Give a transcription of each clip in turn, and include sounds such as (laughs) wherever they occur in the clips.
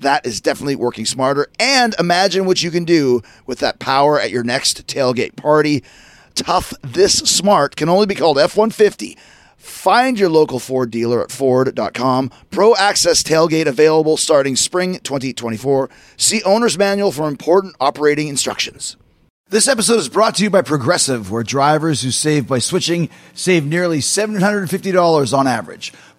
That is definitely working smarter. And imagine what you can do with that power at your next tailgate party. Tough This Smart can only be called F 150. Find your local Ford dealer at Ford.com. Pro Access Tailgate available starting spring 2024. See Owner's Manual for important operating instructions. This episode is brought to you by Progressive, where drivers who save by switching save nearly $750 on average.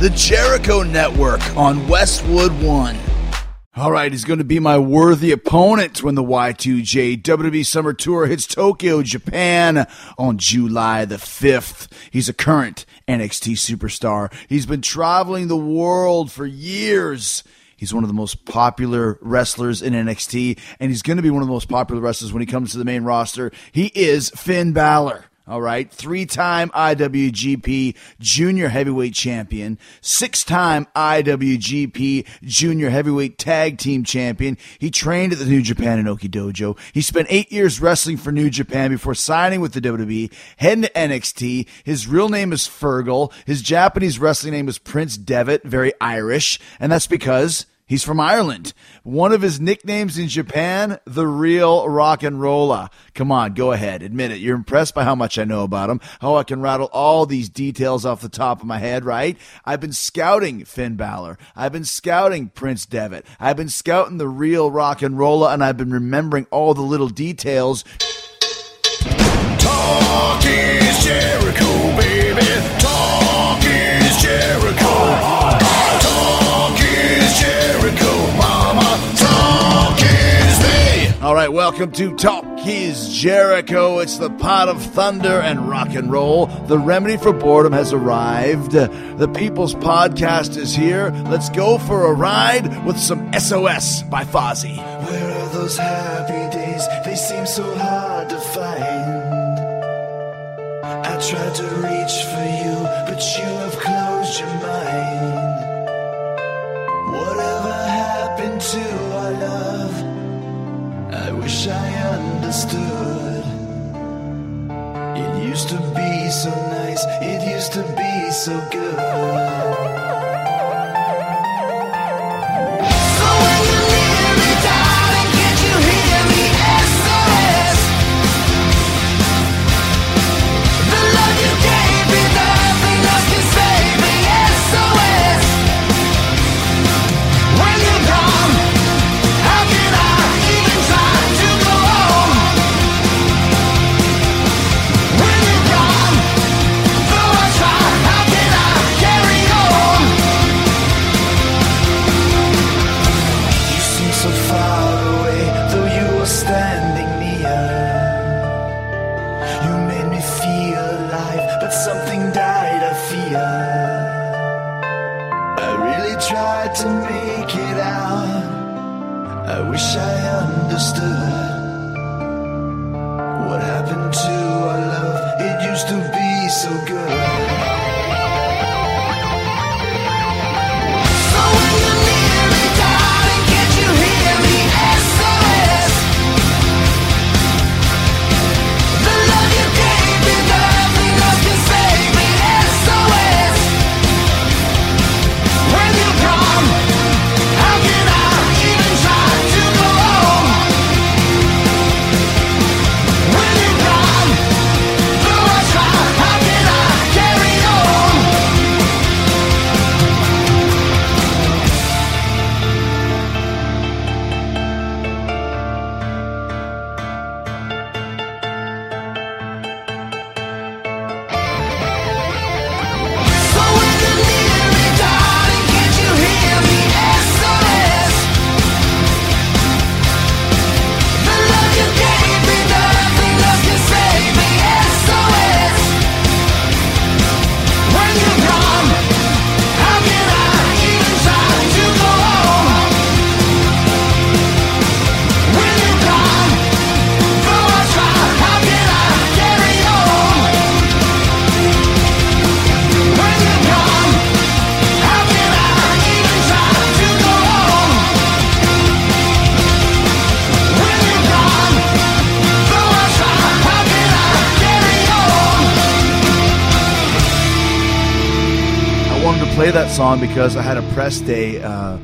The Jericho Network on Westwood One. All right, he's going to be my worthy opponent when the Y2J WWE Summer Tour hits Tokyo, Japan on July the 5th. He's a current NXT superstar. He's been traveling the world for years. He's one of the most popular wrestlers in NXT, and he's going to be one of the most popular wrestlers when he comes to the main roster. He is Finn Balor. All right. Three time IWGP Junior Heavyweight Champion, six time IWGP Junior Heavyweight Tag Team Champion. He trained at the New Japan Inoki Dojo. He spent eight years wrestling for New Japan before signing with the WWE, heading to NXT. His real name is Fergal. His Japanese wrestling name is Prince Devitt, very Irish. And that's because He's from Ireland. One of his nicknames in Japan, the real rock and roller. Come on, go ahead, admit it. You're impressed by how much I know about him, how I can rattle all these details off the top of my head, right? I've been scouting Finn Balor. I've been scouting Prince Devitt. I've been scouting the real rock and roller, and I've been remembering all the little details. Talk is Jericho, baby. Right, welcome to Talk Is Jericho. It's the pot of thunder and rock and roll. The remedy for boredom has arrived. The People's Podcast is here. Let's go for a ride with some SOS by Fozzy. Where are those happy days? They seem so hard to find. I tried to reach for you, but you have closed your mind. Whatever happened to our love? I wish I understood. It used to be so nice, it used to be so good. Play that song because I had a press day uh,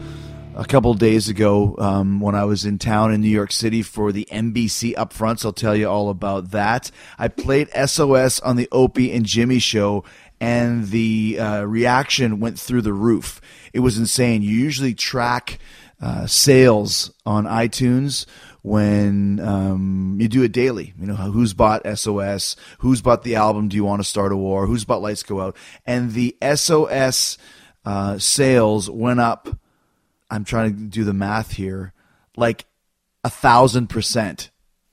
a couple days ago um, when I was in town in New York City for the NBC Upfronts. I'll tell you all about that. I played SOS on the Opie and Jimmy show, and the uh, reaction went through the roof. It was insane. You usually track uh, sales on iTunes when um, you do it daily. You know, who's bought SOS? Who's bought the album Do You Want to Start a War? Who's bought Lights Go Out? And the SOS uh, sales went up. I'm trying to do the math here, like a thousand percent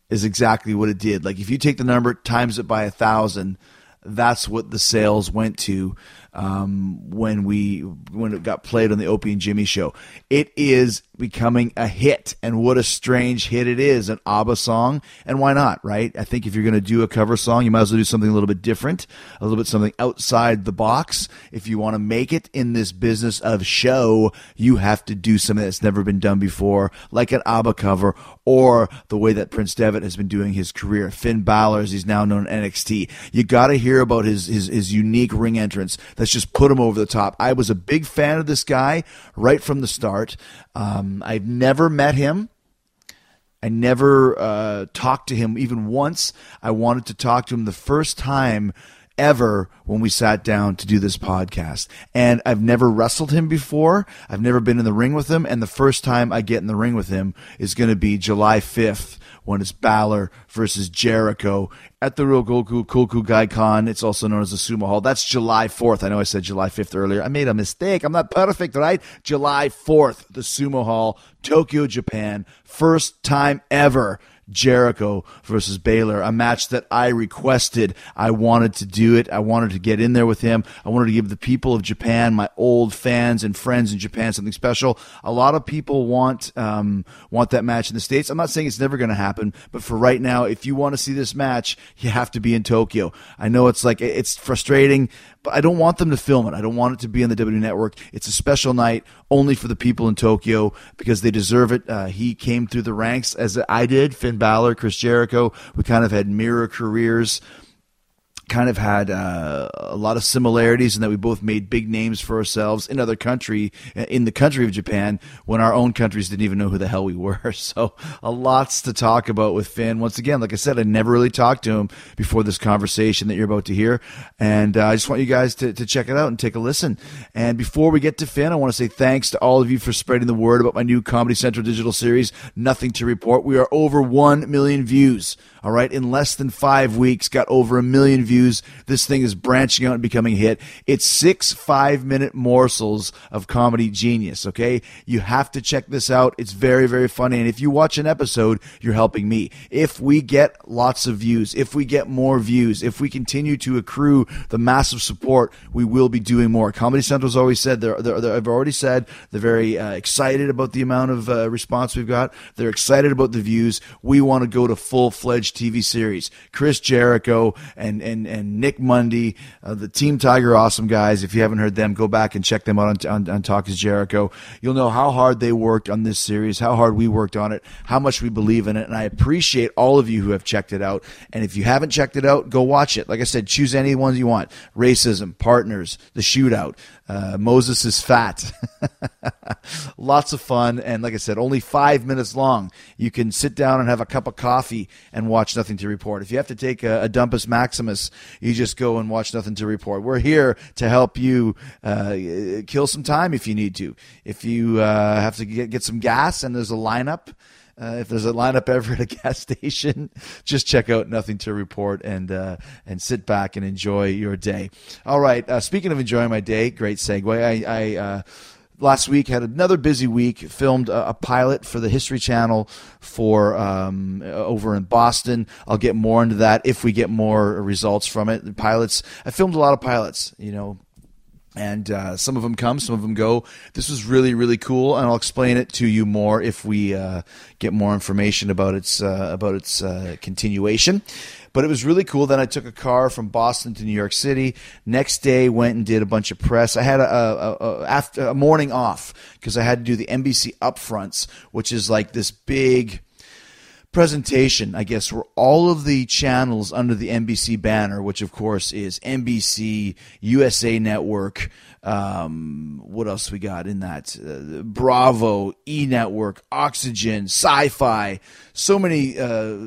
is exactly what it did. Like if you take the number times it by a thousand, that's what the sales went to um, when we when it got played on the Opie and Jimmy show. It is becoming a hit, and what a strange hit it is an ABBA song, and why not, right? I think if you're going to do a cover song, you might as well do something a little bit different, a little bit something outside the box. If you want to make it in this business of show, you have to do something that's never been done before, like an ABBA cover, or the way that Prince Devitt has been doing his career. Finn Balor, as he's now known in NXT. You got to hear about his, his his unique ring entrance. That's just put him over the top. I was a big fan of this guy right from the start. Um, I've never met him. I never uh, talked to him even once. I wanted to talk to him the first time ever when we sat down to do this podcast. And I've never wrestled him before. I've never been in the ring with him. And the first time I get in the ring with him is going to be July 5th when it's Balor versus Jericho at the Ryogoku Kokugikan. It's also known as the Sumo Hall. That's July 4th. I know I said July 5th earlier. I made a mistake. I'm not perfect, right? July 4th, the Sumo Hall, Tokyo, Japan. First time ever Jericho versus Balor, a match that I requested. I wanted to do it. I wanted to get in there with him. I wanted to give the people of Japan, my old fans and friends in Japan, something special. A lot of people want um, want that match in the states. I'm not saying it's never going to happen, but for right now, if you want to see this match, you have to be in Tokyo. I know it's like it's frustrating, but I don't want them to film it. I don't want it to be on the W Network. It's a special night only for the people in Tokyo because they deserve it. Uh, he came through the ranks as I did. Finn Balor, Chris Jericho. We kind of had mirror careers kind of had uh, a lot of similarities in that we both made big names for ourselves in other country in the country of Japan when our own countries didn't even know who the hell we were. (laughs) So a lots to talk about with Finn. Once again, like I said, I never really talked to him before this conversation that you're about to hear, and uh, I just want you guys to, to check it out and take a listen. And before we get to Finn, I want to say thanks to all of you for spreading the word about my new Comedy Central digital series, Nothing to Report. We are over one million views. All right, in less than five weeks, got over a million views. This thing is branching out and becoming a hit. It's six five minute morsels of comedy genius. Okay, you have to check this out. It's very very funny, and if you watch an episode, you're helping me. If we get lots of views, if we get more views, if we continue to accrue the massive support, we will be doing more. Comedy Central's always said they're, they're, they're I've already said they're very uh, excited about the amount of uh, response we've got. They're excited about the views. We want to go to full fledged TV series. Chris Jericho and and and Nick Mundy, uh, the Team Tiger Awesome guys. If you haven't heard them, go back and check them out on, on, on Talk is Jericho. You'll know how hard they worked on this series, how hard we worked on it, how much we believe in it, and I appreciate all of you who have checked it out. And if you haven't checked it out, go watch it. Like I said, choose any ones you want. Racism, Partners, The Shootout, uh, Moses is Fat. (laughs) Lots of fun, and like I said, only five minutes long. You can sit down and have a cup of coffee and watch Nothing to Report. If you have to take a, a Dumpus Maximus, you just go and watch Nothing to Report. We're here to help you uh, kill some time if you need to. If you uh, have to get, get some gas and there's a lineup, uh, if there's a lineup ever at a (laughs) gas station, just check out Nothing to Report and uh, and sit back and enjoy your day. All right. Uh, speaking of enjoying my day, great segue. I. I uh, Last week had another busy week. Filmed a, a pilot for the History Channel for um, over in Boston. I'll get more into that if we get more results from it. The pilots. I filmed a lot of pilots. You know, and uh, some of them come, some of them go. This was really, really cool, and I'll explain it to you more if we uh, get more information about its uh, about its uh, continuation. But it was really cool. Then I took a car from Boston to New York City. Next day, went and did a bunch of press. I had a, a, a after a morning off because I had to do the NBC upfronts, which is like this big presentation, I guess, where all of the channels under the NBC banner, which of course is NBC, USA Network, um, what else we got in that? Uh, Bravo, E Network, Oxygen, Sci Fi. So many uh,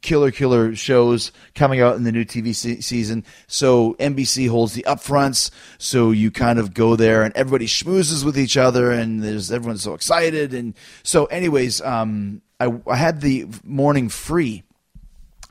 killer, killer shows coming out in the new TV se- season. So NBC holds the upfronts. So you kind of go there and everybody schmoozes with each other and there's everyone's so excited. And so, anyways, um, I, I had the morning free.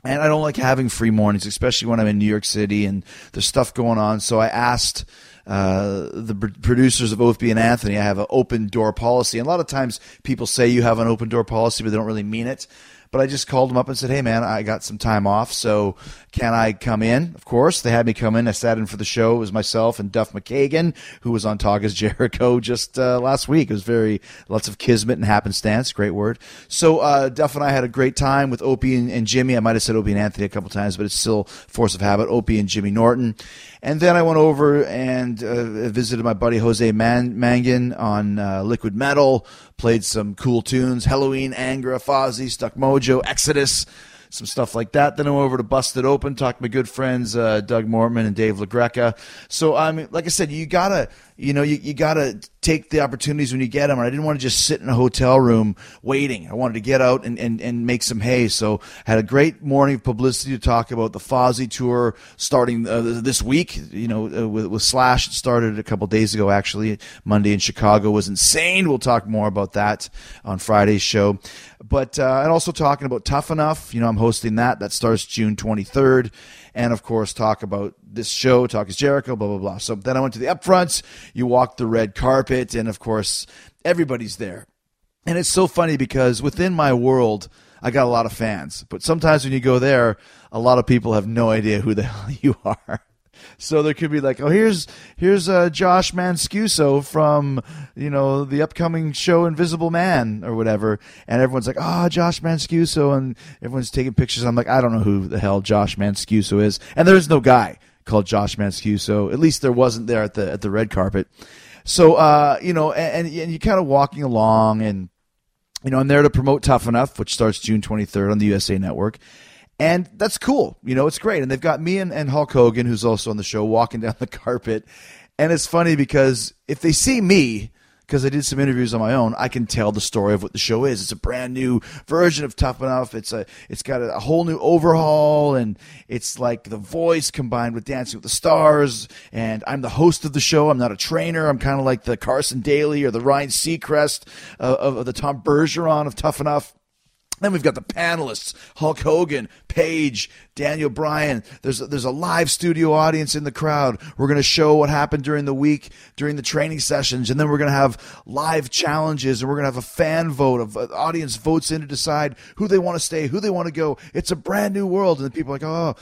And I don't like having free mornings, especially when I'm in New York City and there's stuff going on. So I asked uh, the pr- producers of Opie and Anthony, I have an open door policy. And a lot of times people say you have an open door policy, but they don't really mean it. But I just called them up and said, "Hey, man, I got some time off, so can I come in?" Of course, they had me come in. I sat in for the show. It was myself and Duff McKagan, who was on Talk is Jericho just uh, last week. It was very lots of kismet and happenstance. Great word. So uh, Duff and I had a great time with Opie and, and Jimmy. I might have said Opie and Anthony a couple times, but it's still force of habit. Opie and Jimmy Norton. And then I went over and uh, visited my buddy Jose Man- Mangin on uh, Liquid Metal, played some cool tunes Halloween, Angra, Fozzy, Stuck Mojo, Exodus, some stuff like that. Then I went over to Busted Open, talked to my good friends uh, Doug Mortman and Dave LaGreca. So, I mean, like I said, you gotta, you know, you, you gotta take the opportunities when you get them. And I didn't want to just sit in a hotel room waiting. I wanted to get out and, and, and make some hay. So, had a great morning of publicity to talk about the Fozzy tour starting uh, this week. You know, uh, with, with Slash, it started a couple days ago. Actually, Monday in Chicago was insane. We'll talk more about that on Friday's show. But uh, and also talking about Tough Enough. You know, I'm hosting that. That starts June 23rd. And of course, talk about this show, Talk is Jericho, blah, blah, blah. So then I went to the upfronts. You walk the red carpet, and of course, everybody's there. And it's so funny because within my world, I got a lot of fans. But sometimes when you go there, a lot of people have no idea who the (laughs) hell you are. So there could be like, oh, here's here's uh, Josh Manscuso from you know the upcoming show Invisible Man or whatever, and everyone's like, ah, Josh Manscuso, and everyone's taking pictures. I'm like, I don't know who the hell Josh Manscuso is, and there's no guy called Josh Manscuso. At least there wasn't there at the at the red carpet. So uh, you know, and, and you're kind of walking along and you know, I'm there to promote Tough Enough, which starts June 23rd on the USA Network. And that's cool. You know, it's great. And they've got me and, and Hulk Hogan, who's also on the show, walking (laughs) down the carpet. And it's funny because if they see me, because I did some interviews on my own, I can tell the story of what the show is. It's a brand new version of Tough Enough. It's a it's got a, a whole new overhaul, and it's like the voice combined with Dancing with the Stars. And I'm the host of the show. I'm not a trainer. I'm kind of like the Carson Daly or the Ryan Seacrest uh, of, of the Tom Bergeron of Tough Enough. Then we've got the panelists: Hulk Hogan, Paige, Daniel Bryan. There's a, there's a live studio audience in the crowd. We're going to show what happened during the week during the training sessions, and then we're going to have live challenges, and we're going to have a fan vote of uh, audience votes in to decide who they want to stay, who they want to go. It's a brand new world, and people are like, oh.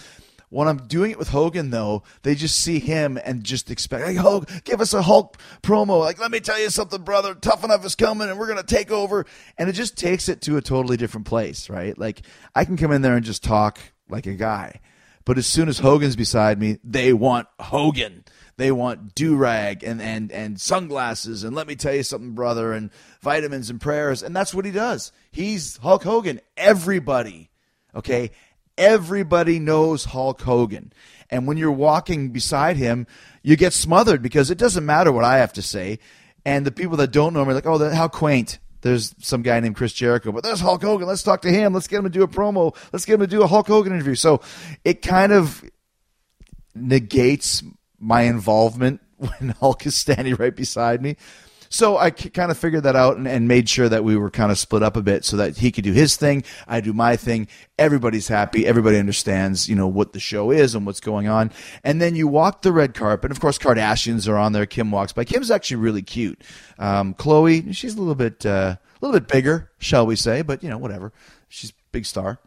When I'm doing it with Hogan, though, they just see him and just expect, hey, Hulk, give us a Hulk promo. Like, let me tell you something, brother. Tough enough is coming, and we're going to take over. And it just takes it to a totally different place, right? Like, I can come in there and just talk like a guy. But as soon as Hogan's beside me, they want Hogan. They want do rag and, and, and sunglasses. And let me tell you something, brother, and vitamins and prayers. And that's what he does. He's Hulk Hogan. Everybody, okay? Everybody knows Hulk Hogan. And when you're walking beside him, you get smothered because it doesn't matter what I have to say. And the people that don't know me are like, oh, that, how quaint. There's some guy named Chris Jericho, but there's Hulk Hogan. Let's talk to him. Let's get him to do a promo. Let's get him to do a Hulk Hogan interview. So it kind of negates my involvement (laughs) when Hulk is standing right beside me. So I kind of figured that out and, and, made sure that we were kind of split up a bit so that he could do his thing, I do my thing. Everybody's happy. Everybody understands, you know, what the show is and what's going on. And then you walk the red carpet. Of course, Kardashians are on there. Kim walks by. Kim's actually really cute. Um, Khloe, she's a little bit, uh, a little bit bigger, shall we say? But you know, whatever. She's big star.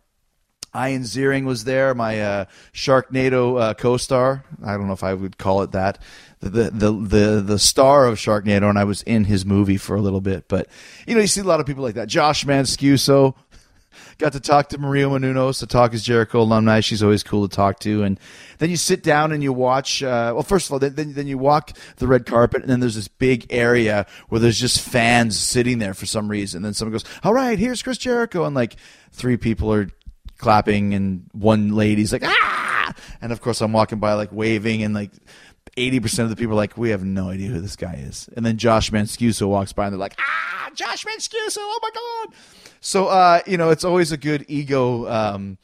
Ian Ziering was there, my uh, Sharknado uh, co-star. I don't know if I would call it that. The, the the the star of Sharknado, and I was in his movie for a little bit. But you know, you see a lot of people like that. Josh Manscuso, (laughs) got to talk to Maria Menounos, the Talk is Jericho alumni. She's always cool to talk to. And then you sit down and you watch. Uh, well, first of all, then, then then you walk the red carpet, and then there's this big area where there's just fans sitting there for some reason. then someone goes, "All right, here's Chris Jericho," and like three people are clapping, and one lady's like, "Ah!" And of course, I'm walking by like waving, and like. 80% of the people are like, we have no idea who this guy is. And then Josh Manscuso walks by and they're like, ah, Josh Manscuso, oh my God. So, uh, you know, it's always a good ego um,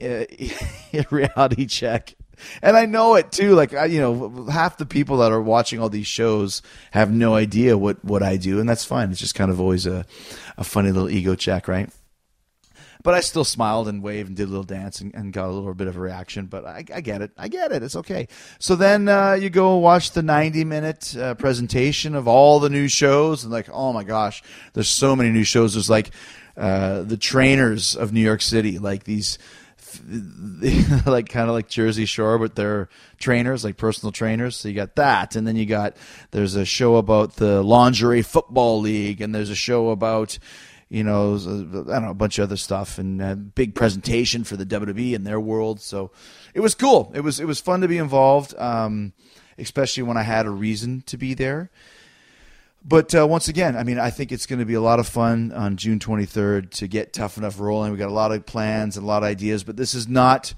(laughs) reality check. And I know it too. Like, I, you know, half the people that are watching all these shows have no idea what, what I do, and that's fine. It's just kind of always a, a funny little ego check, right? But I still smiled and waved and did a little dance and, and got a little bit of a reaction. But I, I get it. I get it. It's okay. So then uh, you go watch the 90 minute uh, presentation of all the new shows. And like, oh my gosh, there's so many new shows. There's like uh, the trainers of New York City, like these. (laughs) like kind of like Jersey Shore, but they're trainers, like personal trainers. So you got that, and then you got there's a show about the lingerie football league, and there's a show about you know, I don't know, a bunch of other stuff and a big presentation for the WWE and their world. So it was cool. It was it was fun to be involved, um, especially when I had a reason to be there. But uh, once again, I mean, I think it's going to be a lot of fun on June 23rd to get Tough Enough rolling. We got a lot of plans and a lot of ideas, but this is not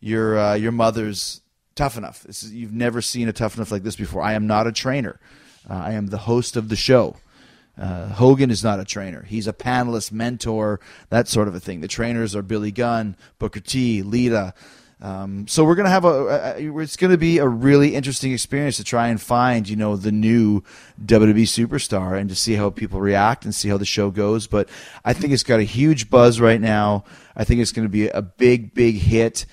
your uh, your mother's Tough Enough. Is, you've never seen a Tough Enough like this before. I am not a trainer. Uh, I am the host of the show. Uh, Hogan is not a trainer. He's a panelist, mentor, that sort of a thing. The trainers are Billy Gunn, Booker T, Lita. Um, so we're gonna have a, a it's gonna be a really interesting experience to try and find you know the new WWE superstar and to see how people react and see how the show goes. But I think it's got a huge buzz right now. I think it's going to be a big big hit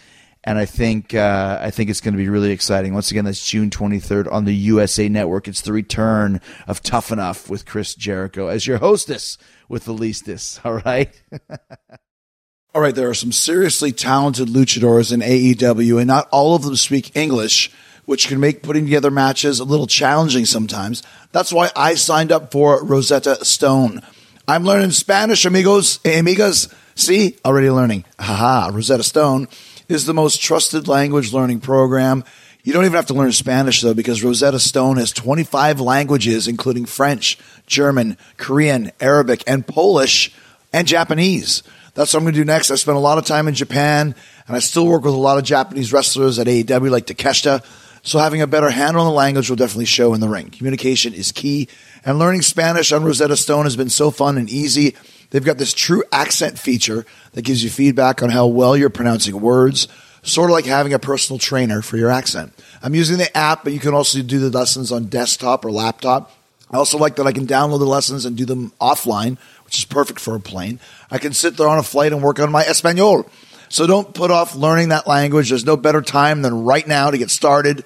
and I think uh, I think it's going to be really exciting. Once again, that's June 23rd on the USA Network. It's the return of Tough Enough with Chris Jericho as your hostess with the leastest. (laughs) All right. (laughs) All right, there are some seriously talented luchadors in AEW, and not all of them speak English, which can make putting together matches a little challenging sometimes. That's why I signed up for Rosetta Stone. I'm learning Spanish, amigos, amigas. See, already learning. Haha, Rosetta Stone is the most trusted language learning program. You don't even have to learn Spanish though, because Rosetta Stone has 25 languages, including French, German, Korean, Arabic, and Polish, and Japanese. That's what I'm going to do next. I spent a lot of time in Japan, and I still work with a lot of Japanese wrestlers at AEW, like Takeshita. So having a better handle on the language will definitely show in the ring. Communication is key, and learning Spanish on Rosetta Stone has been so fun and easy. They've got this true accent feature that gives you feedback on how well you're pronouncing words, sort of like having a personal trainer for your accent. I'm using the app, but you can also do the lessons on desktop or laptop. I also like that I can download the lessons and do them offline, which is perfect for a plane. I can sit there on a flight and work on my Espanol. So don't put off learning that language. There's no better time than right now to get started.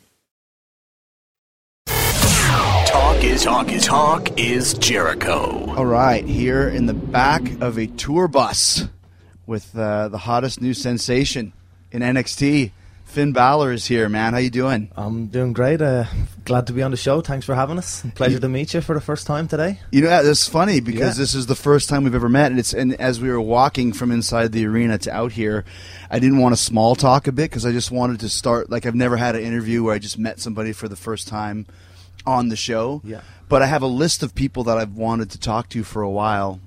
Talk is talk is talk is Jericho. All right, here in the back of a tour bus with uh, the hottest new sensation in NXT. Finn Balor is here, man. How you doing? I'm doing great. Uh, glad to be on the show. Thanks for having us. Pleasure to meet you for the first time today. You know, it's funny because Yeah. this is the first time we've ever met, and it's and as we were walking from inside the arena to out here, I didn't want to small talk a bit because I just wanted to start like I've never had an interview where I just met somebody for the first time on the show. Yeah. But I have a list of people that I've wanted to talk to for a while.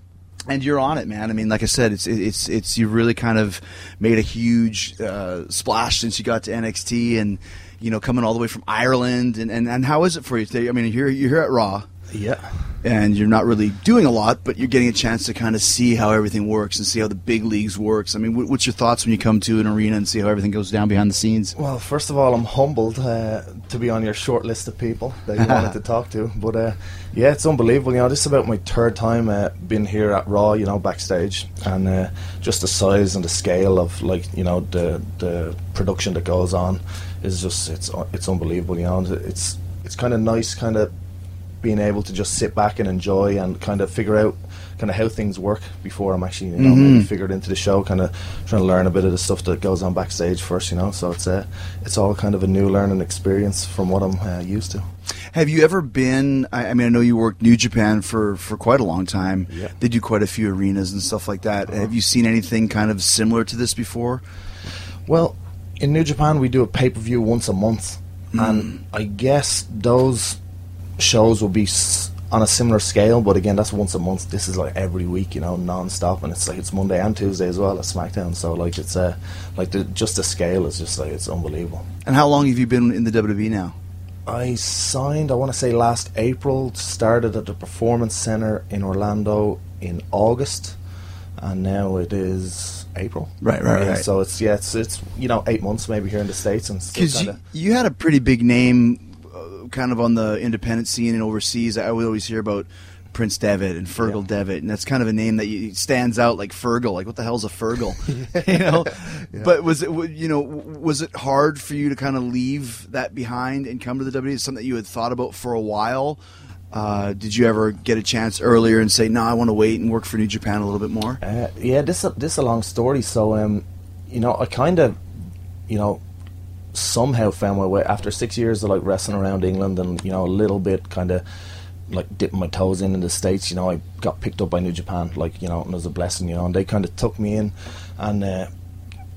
And you're on it, man. I mean, like I said, it's it's it's you really kind of made a huge uh, splash since you got to NXT, and you know, coming all the way from Ireland, and, and, and how is it for you today? I mean, you're you're here at Raw, Yeah. and you're not really doing a lot, but you're getting a chance to kind of see how everything works and see how the big leagues works. I mean, wh- what's your thoughts when you come to an arena and see how everything goes down behind the scenes? Well, first of all, I'm humbled uh, to be on your short list of people that you (laughs) wanted to talk to. But uh, yeah, it's unbelievable. You know, this is about my third time uh, being here at Raw. You know, backstage, and uh, just the size and the scale of like you know the the production that goes on is just it's it's unbelievable. You know, it's it's kind of nice, kind of being able to just sit back and enjoy and kind of figure out kind of how things work before I'm actually you know maybe figured into the show kind of trying to learn a bit of the stuff that goes on backstage first you know so it's uh, it's all kind of a new learning experience from what I'm uh, used to Have you ever been? I, I mean, I know you worked New Japan for for quite a long time. Yeah. They do quite a few arenas and stuff like that. Have you seen anything kind of similar to this before? well in New Japan we do a pay-per-view once a month and I guess those shows will be on a similar scale but again that's once a month this is like every week you know non-stop and it's like it's Monday and Tuesday as well at SmackDown so like it's uh, like the, just the scale is just like it's unbelievable And how long have you been in the WWE now? I signed, I want to say last April, started at the Performance Center in Orlando in August, and now it is April. Right, right, Yeah, right. So it's, yeah, it's, it's, you know, eight months maybe here in the States. and Because you, you had a pretty big name, kind of on the independent scene and overseas. I would always hear about Prince Devitt and Fergal Yeah. Devitt, and that's kind of a name that you, stands out like Fergal. Like, what the hell's a Fergal? (laughs) (laughs) you know. But was it, you know, was it hard for you to kind of leave that behind and come to the WWE? Is something that you had thought about for a while? Uh, did you ever get a chance earlier and say, "No, I want to wait and work for New Japan a little bit more"? Uh, yeah, this this is a long story. So, um, you know, I kind of, you know, somehow found my way after six years of like wrestling around England and you know a little bit kind of like dipping my toes in in the states. You know, I got picked up by New Japan, like you know, and it was a blessing. You know, and they kind of took me in and. Uh,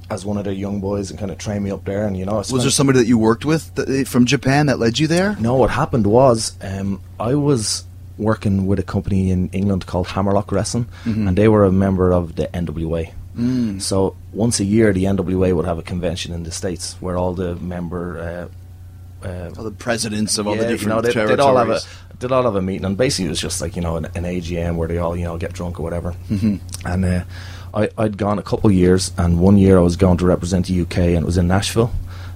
as one of their young boys and kind of trained me up there, and you know, Was there somebody that you worked with that, from Japan that led you there? no, what happened was um, I was working with a company in England called Hammerlock Wrestling, and they were a member of the NWA. Mm. So once a year, the NWA would have a convention in the states where all the member. Uh, uh, All the presidents of all the different you know, they, territories. they'd all have a they'd all have a meeting, and basically it was just like you know an, an AGM where they all you know get drunk or whatever. Mm-hmm. And uh, I I'd gone a couple of years, and one year I was going to represent the UK, and it was in Nashville,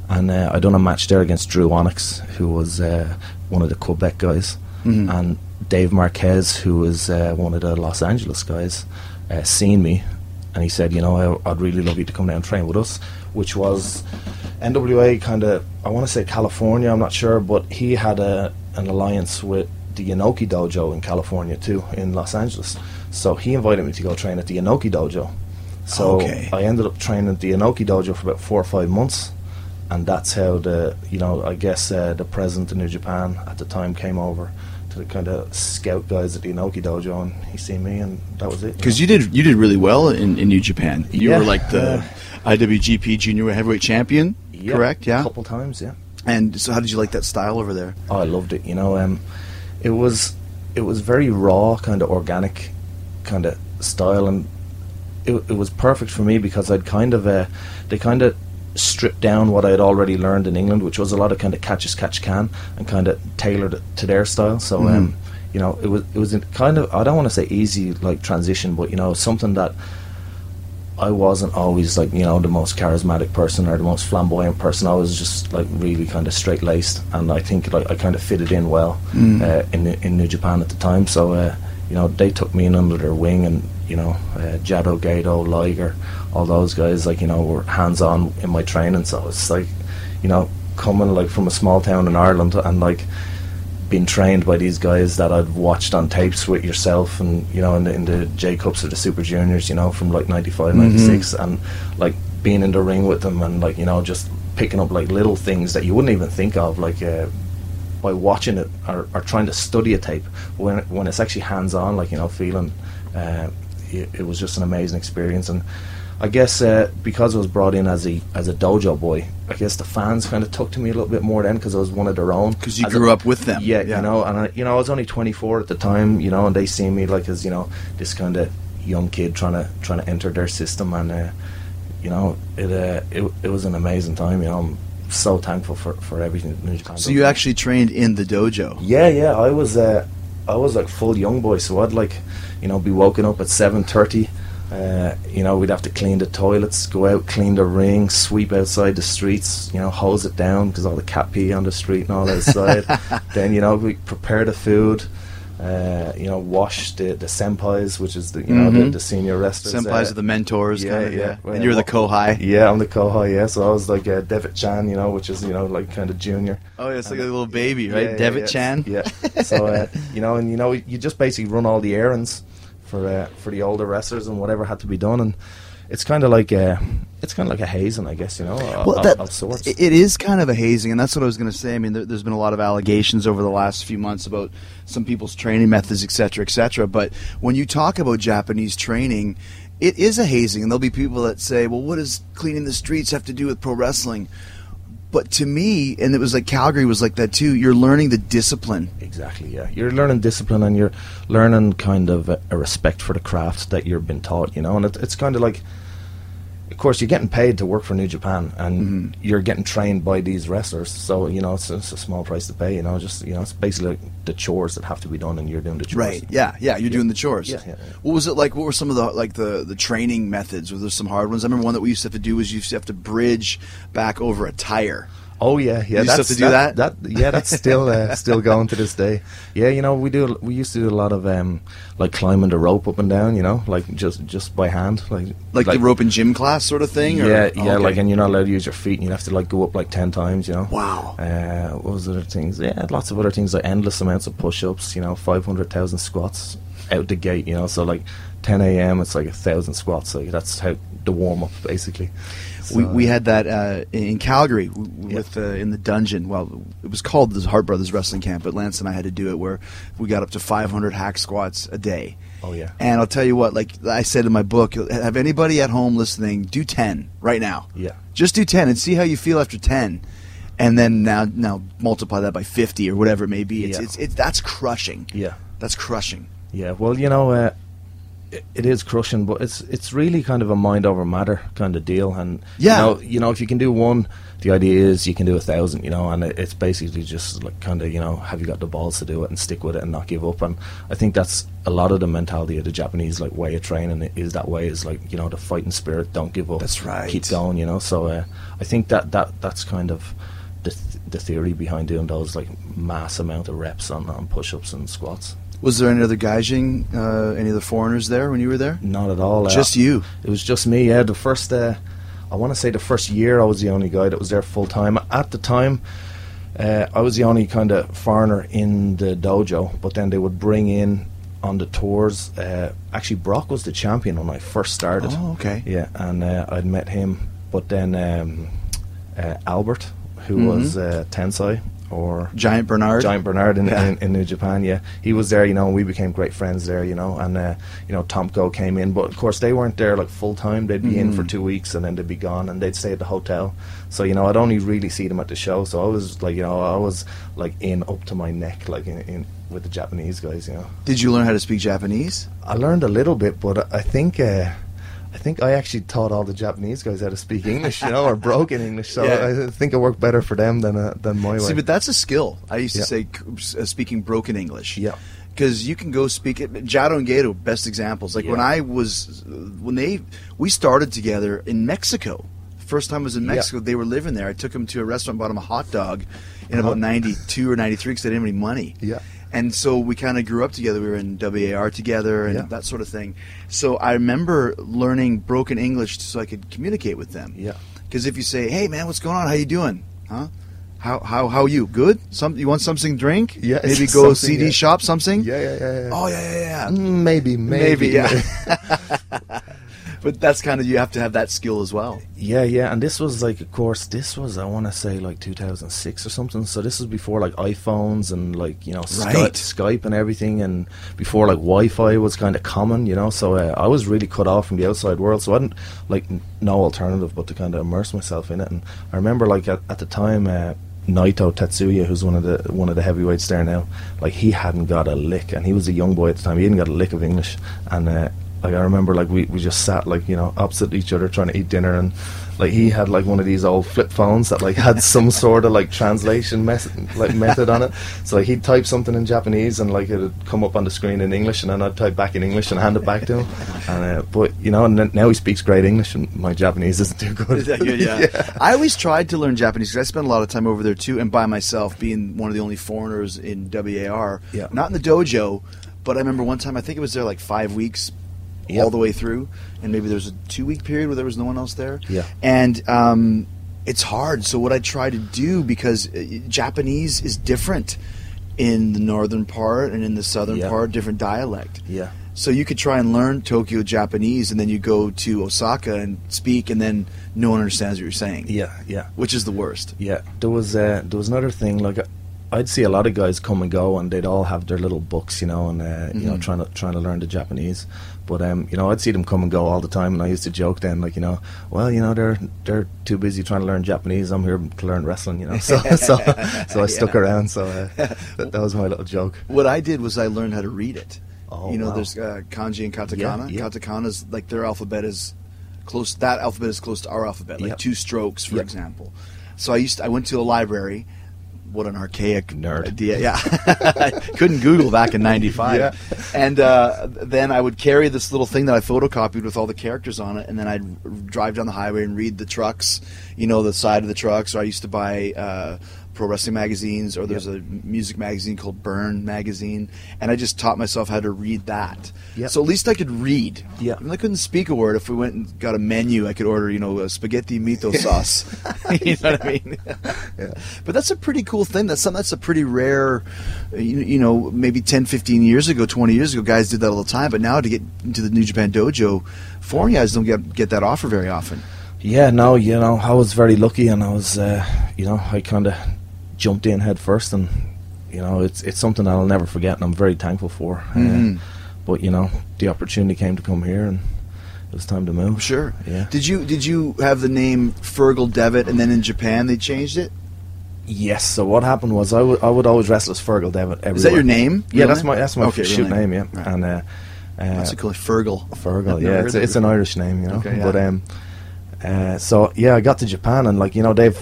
and uh, I done a match there against Drew Onyx, who was uh, one of the Quebec guys, and Dave Marquez, who was uh, one of the Los Angeles guys, uh, seen me, and he said, you know, I, I'd really love you to come down and train with us, which was NWA kind of, I want to say California, I'm not sure, but he had a, an alliance with the Inoki Dojo in California too, in Los Angeles. So he invited me to go train at the Inoki Dojo. So Okay. I ended up training at the Inoki Dojo for about four or five months. And that's how the, you know, I guess uh, the president of New Japan at the time came over to the kind of scout guys at the Inoki Dojo, and he seen me, and that was it. Because you did you did really well in, in New Japan. You Yeah, were like the IWGP Junior Heavyweight Champion, Yeah, correct? Yeah. a couple times, yeah. And so, how did you like that style over there? Oh, I loved it. You know, um, it was it was very raw, kind of organic, kind of style, and it, it was perfect for me because I'd kind of uh, they kind of stripped down what I had already learned in England, which was a lot of kind of catch as catch can, and kind of tailored it to their style. So, um, you know, it was it was a kind of I don't want to say easy like transition, but you know, something that I wasn't always like you know the most charismatic person or the most flamboyant person. I was just like really kind of straight laced, and I think like I kind of fitted in well uh, in in New Japan at the time. So uh, you know they took me in under their wing, and you know uh, Jado, Gedo, Liger, all those guys like you know were hands on in my training. So it's like you know coming like from a small town in Ireland and like being trained by these guys that I'd watched on tapes with yourself and you know in the, in the J Cups or the Super Juniors you know from like 95 96 and like being in the ring with them and like you know just picking up like little things that you wouldn't even think of like uh, by watching it or, or trying to study a tape when when it's actually hands on like you know feeling uh, it, it was just an amazing experience and I guess uh, because I was brought in as a as a dojo boy, I guess the fans kind of took to me a little bit more then because I was one of their own. Because you As grew a- up with them. Yeah, Yeah. you know, and I, you know, I was only 24 at the time, you know, and they see me like as you know this kind of young kid trying to trying to enter their system, and uh, you know, it, uh, it it was an amazing time. You know, I'm so thankful for for everything. New Japan So you actually trained in the dojo. Yeah, yeah. I was uh, I was like full young boy, so I'd like, you know, be woken up at seven thirty. Uh, you know, we'd have to clean the toilets, go out, clean the ring, sweep outside the streets, you know, hose it down because all the cat pee on the street and all outside. (laughs) then, you know, we prepare the food, uh, you know, wash the, the senpais, which is the, you know, the, Mhm. the senior wrestlers. Senpais uh, are the mentors, yeah, kind of, yeah. yeah. Well, And you're the kohai. Yeah, I'm the kohai, yeah. So I was like uh, Devitt Chan, you know, which is, you know, like kind of junior. Oh, yeah, it's like a little baby, right? Yeah, Devitt yeah. Chan. Yeah. (laughs) So uh, you know, and you know, you just basically run all the errands for uh, for the older wrestlers and whatever had to be done, and it's kind of like uh, it's kind of like a hazing, I guess. You know, Well, of, that, of sorts. it is kind of a hazing, and that's what I was going to say. I mean, there, there's been a lot of allegations over the last few months about some people's training methods, et cetera, et cetera. But when you talk about Japanese training, it is a hazing, and there'll be people that say, "Well, what does cleaning the streets have to do with pro wrestling?" But to me, and it was like Calgary was like that too. You're learning the discipline. Exactly, yeah. You're learning discipline and you're learning kind of a, a respect for the craft that you've been taught, you know. And it, it's kind of like, course, you're getting paid to work for New Japan and Mm-hmm. you're getting trained by these wrestlers. So, you know, it's, it's a small price to pay, you know. Just, you know, it's basically like the chores that have to be done and you're doing the chores. Right. Yeah. Yeah. You're doing the chores. Yeah, yeah, yeah. What was it like? What were some of the like the the training methods? Were there some hard ones? I remember one that we used to have to do was you used to have to bridge back over a tire. Oh yeah, yeah. You that's, to do that? That, yeah, that's still uh, (laughs) still going to this day. Yeah, you know, we do. We used to do a lot of um, like climbing the rope up and down. You know, like just just by hand, like Like, the rope in gym class sort of thing? Or? Yeah, Oh, yeah. okay. Like, and you're not allowed to use your feet, and you have to like go up like ten times. You know. Wow. Uh, what was other things? Yeah, lots of other things like endless amounts of push-ups. You know, five hundred thousand squats out the gate. You know, so like ten a.m. It's like a thousand squats. Like that's how the warm up basically. We, So, we had that uh, in Calgary with uh, in the dungeon. Well, it was called the Hart Brothers Wrestling Camp, but Lance and I had to do it where we got up to 500 hack squats a day. Oh yeah. And I'll tell you what, like I said in my book, have anybody at home listening do 10 right now. Yeah. Just do 10 and see how you feel after 10. And then now now multiply that by 50 or whatever it may be. It's, Yeah. it's, it's that's crushing. Yeah. That's crushing. Yeah, well, you know, uh, it, is crushing, but it's it's really kind of a mind over matter kind of deal. And Yeah. you know, you know, if you can do one, the idea is you can do a thousand. You know, and it, it's basically just like kind of you know, have you got the balls to do it and stick with it and not give up? And I think that's a lot of the mentality of the Japanese like way of training is that way. Is like you know the fighting spirit, don't give up. That's right. Keep going. You know, so uh, I think that that that's kind of. The, th- the theory behind doing those like mass amount of reps on, on push-ups and squats Was there any other Gaijin, uh, any other foreigners there when you were there? not at all uh, Just you. It was just me. Yeah, the first, uh, I want to say the first year, I was the only guy that was there full time. At the time, uh, I was the only kind of foreigner in the dojo. But then they would bring in on the tours. Uh, actually, Brock was the champion when I first started. Oh, okay. Yeah, and uh, I'd met him. But then um, uh, Albert, who Mhm. was uh, Tensai or Giant Bernard. Giant Bernard in, Yeah. in, in New Japan, yeah. He was there, you know, and we became great friends there, you know, and, uh, you know, Tomko came in, but of course they weren't there like full time. They'd be in for Mhm. two weeks and then they'd be gone and they'd stay at the hotel. So, you know, I'd only really see them at the show. So I was like, you know, I was like in up to my neck, like in, in with the Japanese guys, you know. Did you learn how to speak Japanese? I learned a little bit, but I think, uh, I think I actually taught all the Japanese guys how to speak English, you know, or broken English. So Yeah. I think it worked better for them than uh, than my See, way. but that's a skill. I used to say uh, speaking broken English. Yeah. Because you can go speak it. Jado and Gedo, best examples. Like when I was, when they, we started together in Mexico. First time I was in Yeah. Mexico, they were living there. I took them to a restaurant, bought them a hot dog in Uh-huh. about 92 or 93 because they didn't have any money. Yeah. And so we kind of grew up together. We were in WAR together and Yeah. that sort of thing. So I remember learning broken English so I could communicate with them. Yeah. Because if you say, "Hey man, what's going on? How you doing? Huh? How how how you? Good? Some you want something to drink? Yeah, Maybe go CD yeah. shop something. Yeah, yeah, yeah. yeah. Oh yeah yeah yeah. Mm, Maybe, maybe, Maybe, yeah. (laughs) (laughs) But that's kind of you have to have that skill as well. yeah, yeah. And this was like, of course, this was I want to say like 2006 or something. So this was before like iPhones and like you know Skype, Right. Skype and everything, and before like Wi-Fi was kind of common, you know. So uh, I was really cut off from the outside world. So I didn't like n- no alternative but to kind of immerse myself in it. And I remember like at, at the time. Uh, Naito Tetsuya, who's one of the one of the heavyweights there now, like he hadn't got a lick, and he was a young boy at the time. He hadn't got a lick of English, and uh, like I remember like we, we just sat like you know opposite each other trying to eat dinner and like he had like one of these old flip phones that like had some (laughs) sort of like translation method like method on it so like he'd type something in Japanese and like it'd come up on the screen in English and then I'd type back in English and hand it back to him (laughs) and uh, but you know and now he speaks great English and my Japanese isn't too good that good? (laughs) Yeah. I always tried to learn Japanese because I spent a lot of time over there too, and by myself, being one of the only foreigners in WAR. Yeah. Not in the dojo, but I remember one time I think it was there like five weeks, Yep. all the way through, and maybe there was a two week period where there was no one else there. Yeah. And um, it's hard. So what I try to do because uh, Japanese is different in the northern part and in the southern Yeah. part, different dialect. yeah So you could try and learn Tokyo Japanese, and then you go to Osaka and speak, and then no one understands what you're saying. yeah yeah which is the worst. Yeah, there was uh, there was another thing like I'd see a lot of guys come and go, and they'd all have their little books, you know, and uh, you know Mhm. trying to trying to learn the Japanese. But um, you know, I'd see them come and go all the time, and I used to joke then, like you know, well, you know, they're they're too busy trying to learn Japanese. I'm here to learn wrestling, you know. (laughs) So so so I (laughs) stuck Yeah. around. So uh, that, that was my little joke. What I did was I learned how to read it. Oh, you know, wow. there's uh, kanji and katakana. Yeah, yeah. Katakana's like their alphabet is close. That alphabet is close to our alphabet, like Yep. two strokes, for Yep. example. So I used. To, I went to a library. What an archaic Nerd. idea! Yeah, (laughs) couldn't Google back in '95. Yeah. And uh, then I would carry this little thing that I photocopied with all the characters on it, and then I'd drive down the highway and read the trucks. You know, the side of the trucks. Or I used to buy. Uh, Pro wrestling magazines, or there's a music magazine called Burrn magazine, and I just taught myself how to read that. Yep. So at least I could read. Yeah. I, mean, I couldn't speak a word. If we went and got a menu, I could order, you know, a spaghetti mito (laughs) sauce. (laughs) you know what I mean? (laughs) Yeah. But that's a pretty cool thing. That's something that's a pretty rare, you, you know, maybe 10, 15 years ago, 20 years ago, guys did that all the time. But now to get into the New Japan Dojo, foreign guys don't get, get that offer very often. Yeah, no, you know, I was very lucky, and I was, uh, you know, I kind of jumped in head first, and you know, it's it's something I'll never forget, and I'm very thankful for. Mhm. Uh, but you know, the opportunity came to come here, and it was time to move. Sure. Yeah. Did you did you have the name Fergal Devitt, and then in Japan they changed it? Yes. So what happened was I would I would always wrestle as Fergal Devitt. Everywhere. Is that your name? Yeah, Real that's name? my that's my Okay, shoot name. name. Yeah, Right. and uh, uh, That's a cool Fergal. Fergal. (laughs) Yeah, it's, it's an. Irish name, you know. Okay, yeah. But um, uh, so yeah, I got to Japan, and like you know, they've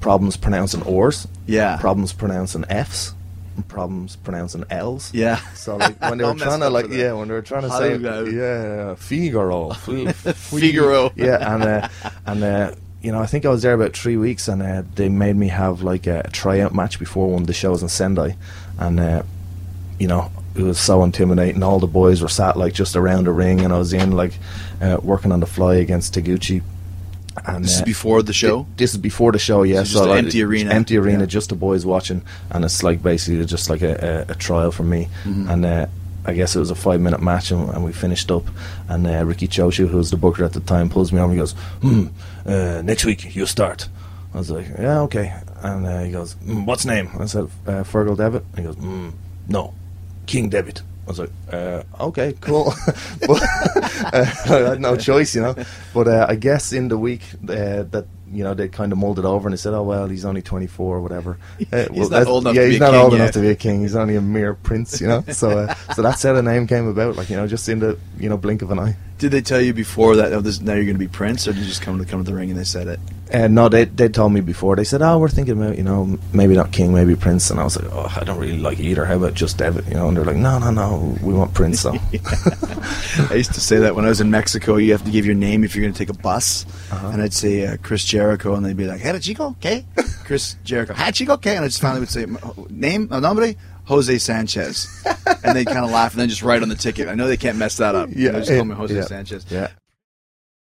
problems pronouncing R's, Yeah. problems pronouncing F's, and problems pronouncing L's. Yeah. So like when they (laughs) were trying to like yeah when they were trying to say yeah Figaro (laughs) Fi- Figaro. yeah and uh, and uh, you know I think I was there about three weeks and uh, they made me have like a, tryout match before one of the shows in Sendai and uh, you know it was so intimidating all the boys were sat like just around the ring and I was in like uh, working on the fly against Taguchi and This is uh, before the show. Thi- This is before the show, yeah. So an like, empty arena. Empty arena, Yeah. just the boys watching, and it's like basically just like a, a, a trial for me. Mm-hmm. And uh, I guess it was a five minute match, and, and we finished up. And uh, Riki Choshu, who was the booker at the time, pulls me over and he goes, "Hmm, uh, next week you start." I was like, "Yeah, okay." And uh, he goes, mm, "What's name?" I said, uh, "Fergal Devitt." And he goes, mm, "No, King Devitt." I was like, uh, okay, cool. but (laughs) uh, (laughs) I had no choice, you know. But uh, I guess in the week uh, that you know they kind of mulled it over and they said, oh well, he's only 24 or whatever. (laughs) Uh, He's not old enough yeah, to be he's a not king old yet. enough to be a king. He's only a mere prince, you know. so uh, so that's how the name came about, like you know, just in the you know blink of an eye. Did they tell you before that oh, this, now you're going to be Prince, or did you just come to come to the ring and they said it? And no, they they told me before. They said, "Oh, we're thinking about you know maybe not king, maybe prince." And I was like, "Oh, I don't really like either. How about just Devitt?" You know, and they're like, "No, no, no, we want prince." So (laughs) I used to say that when I was in Mexico. You have to give your name if you're going to take a bus, Uh-huh. and I'd say uh, Chris Jericho, and they'd be like, "Hey, chico, okay?" Chris Jericho, "Hi, chico, okay?" And I just finally would say, "Name, uh, nombre." Jose Sanchez, and they'd kind of laugh and then just write on the ticket. I know they can't mess that up. Yeah, they just call me Jose yeah. Sanchez. yeah,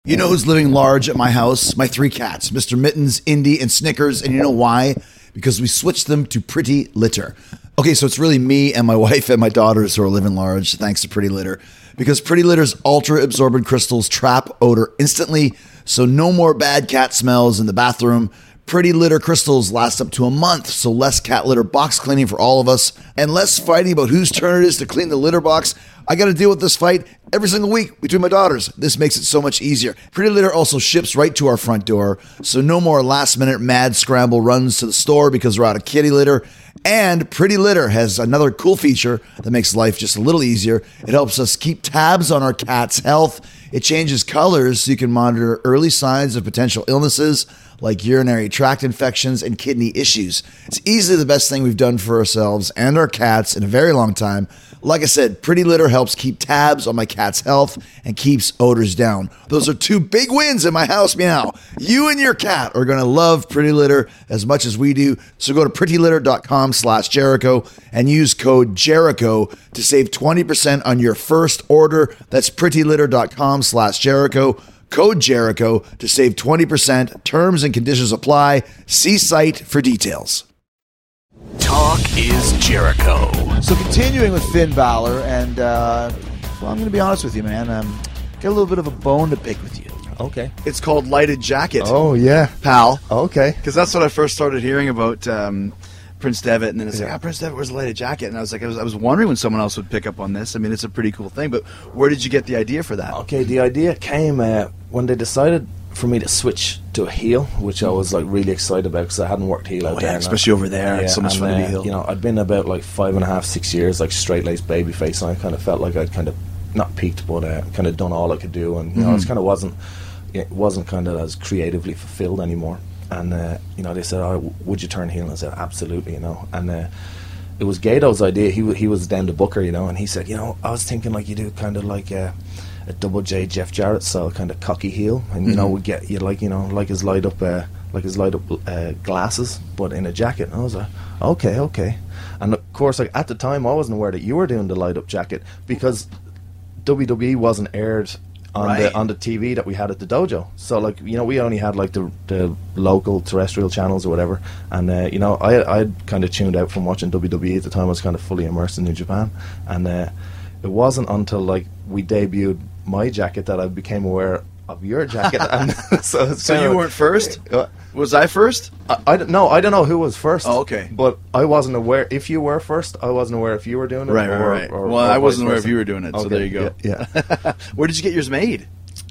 You know who's living large at my house? My three cats, Mr. Mittens, Indy, and Snickers. And you know why? Because we switched them to Pretty Litter. Okay, so it's really me and my (laughs) wife and my daughters who are living large, thanks to Pretty Litter. Because Pretty Litter's ultra absorbent crystals trap odor instantly, so no more bad cat smells in the bathroom. Pretty litter crystals last up to a month, so less cat litter box cleaning for all of us, and less fighting about whose turn it is to clean the litter box. I got to deal with this fight every single week between my daughters. This makes it so much easier. Pretty Litter also ships right to our front door, so no more last minute mad scramble runs to the store because we're out of kitty litter. And Pretty Litter has another cool feature that makes life just a little easier. It helps us keep tabs on our cat's health. It changes colors so you can monitor early signs of potential illnesses like urinary tract infections and kidney issues. It's easily the best thing we've done for ourselves and our cats in a very long time. Like I said, Pretty Litter helps keep tabs on my cat's health and keeps odors down. Those are two big wins in my house meow. You and your cat are going to love Pretty Litter as much as we do. So go to prettylitter.com slash Jericho and use code Jericho to save 20% on your first order. That's prettylitter.com slash Jericho. Code Jericho to save 20%. Terms and conditions apply. See site for details. Talk is Jericho. So continuing with Finn Balor, and uh, well, I'm going to be honest with you, man. Um, got a little bit of a bone to pick with you. Okay. It's called Lighted Jacket, Oh yeah. pal. Okay. Because that's what I first started hearing about um, Prince Devitt, and then it's like, ah, Prince Devitt wears a lighted jacket, and I was like, I was, I was wondering when someone else would pick up on this. I mean, it's a pretty cool thing, but where did you get the idea for that? Okay, the idea came uh, when they decided for me to switch to a heel, which I was like really excited about because I hadn't worked heel out Oh, there. yeah, I- especially over there, it's so much and, fun to be uh, heel. You know, I'd been about like five and a half, six years, like straight laced baby face, and I kind of felt like I'd kind of not peaked, but uh, kind of done all I could do, and you know, Mm-hmm. it kind of wasn't, it wasn't kind of as creatively fulfilled anymore. And uh, you know, they said, "Oh, would you turn heel?" And I said, "Absolutely," you know, and. Uh, it was Gedo's idea. He he was then the booker, you know, and he said, you know, I was thinking like you do kind of like a, a double J Jeff Jarrett style kind of cocky heel, and you know we get you like you know like his light up uh, like his light up uh, glasses, but in a jacket. And I was like, okay, okay, and of course like at the time I wasn't aware that you were doing the light up jacket because WWE wasn't aired on Right. the on the TV that we had at the dojo. So like you know we only had like the the local terrestrial channels or whatever, and uh, you know I I kind of tuned out from watching WWE at the time. I was kind of fully immersed in New Japan, and uh, it wasn't until like we debuted my jacket that I became aware of your jacket. (laughs) and (laughs) so So you weren't first? Was I first? I, I don't know. I don't know who was first. Oh, okay. But I wasn't aware. If you were first, I wasn't aware if you were doing it. Right, right, or- right. or- well, or I wasn't aware if you were doing it, so there you go. Yeah. yeah. (laughs) Where did you get yours made?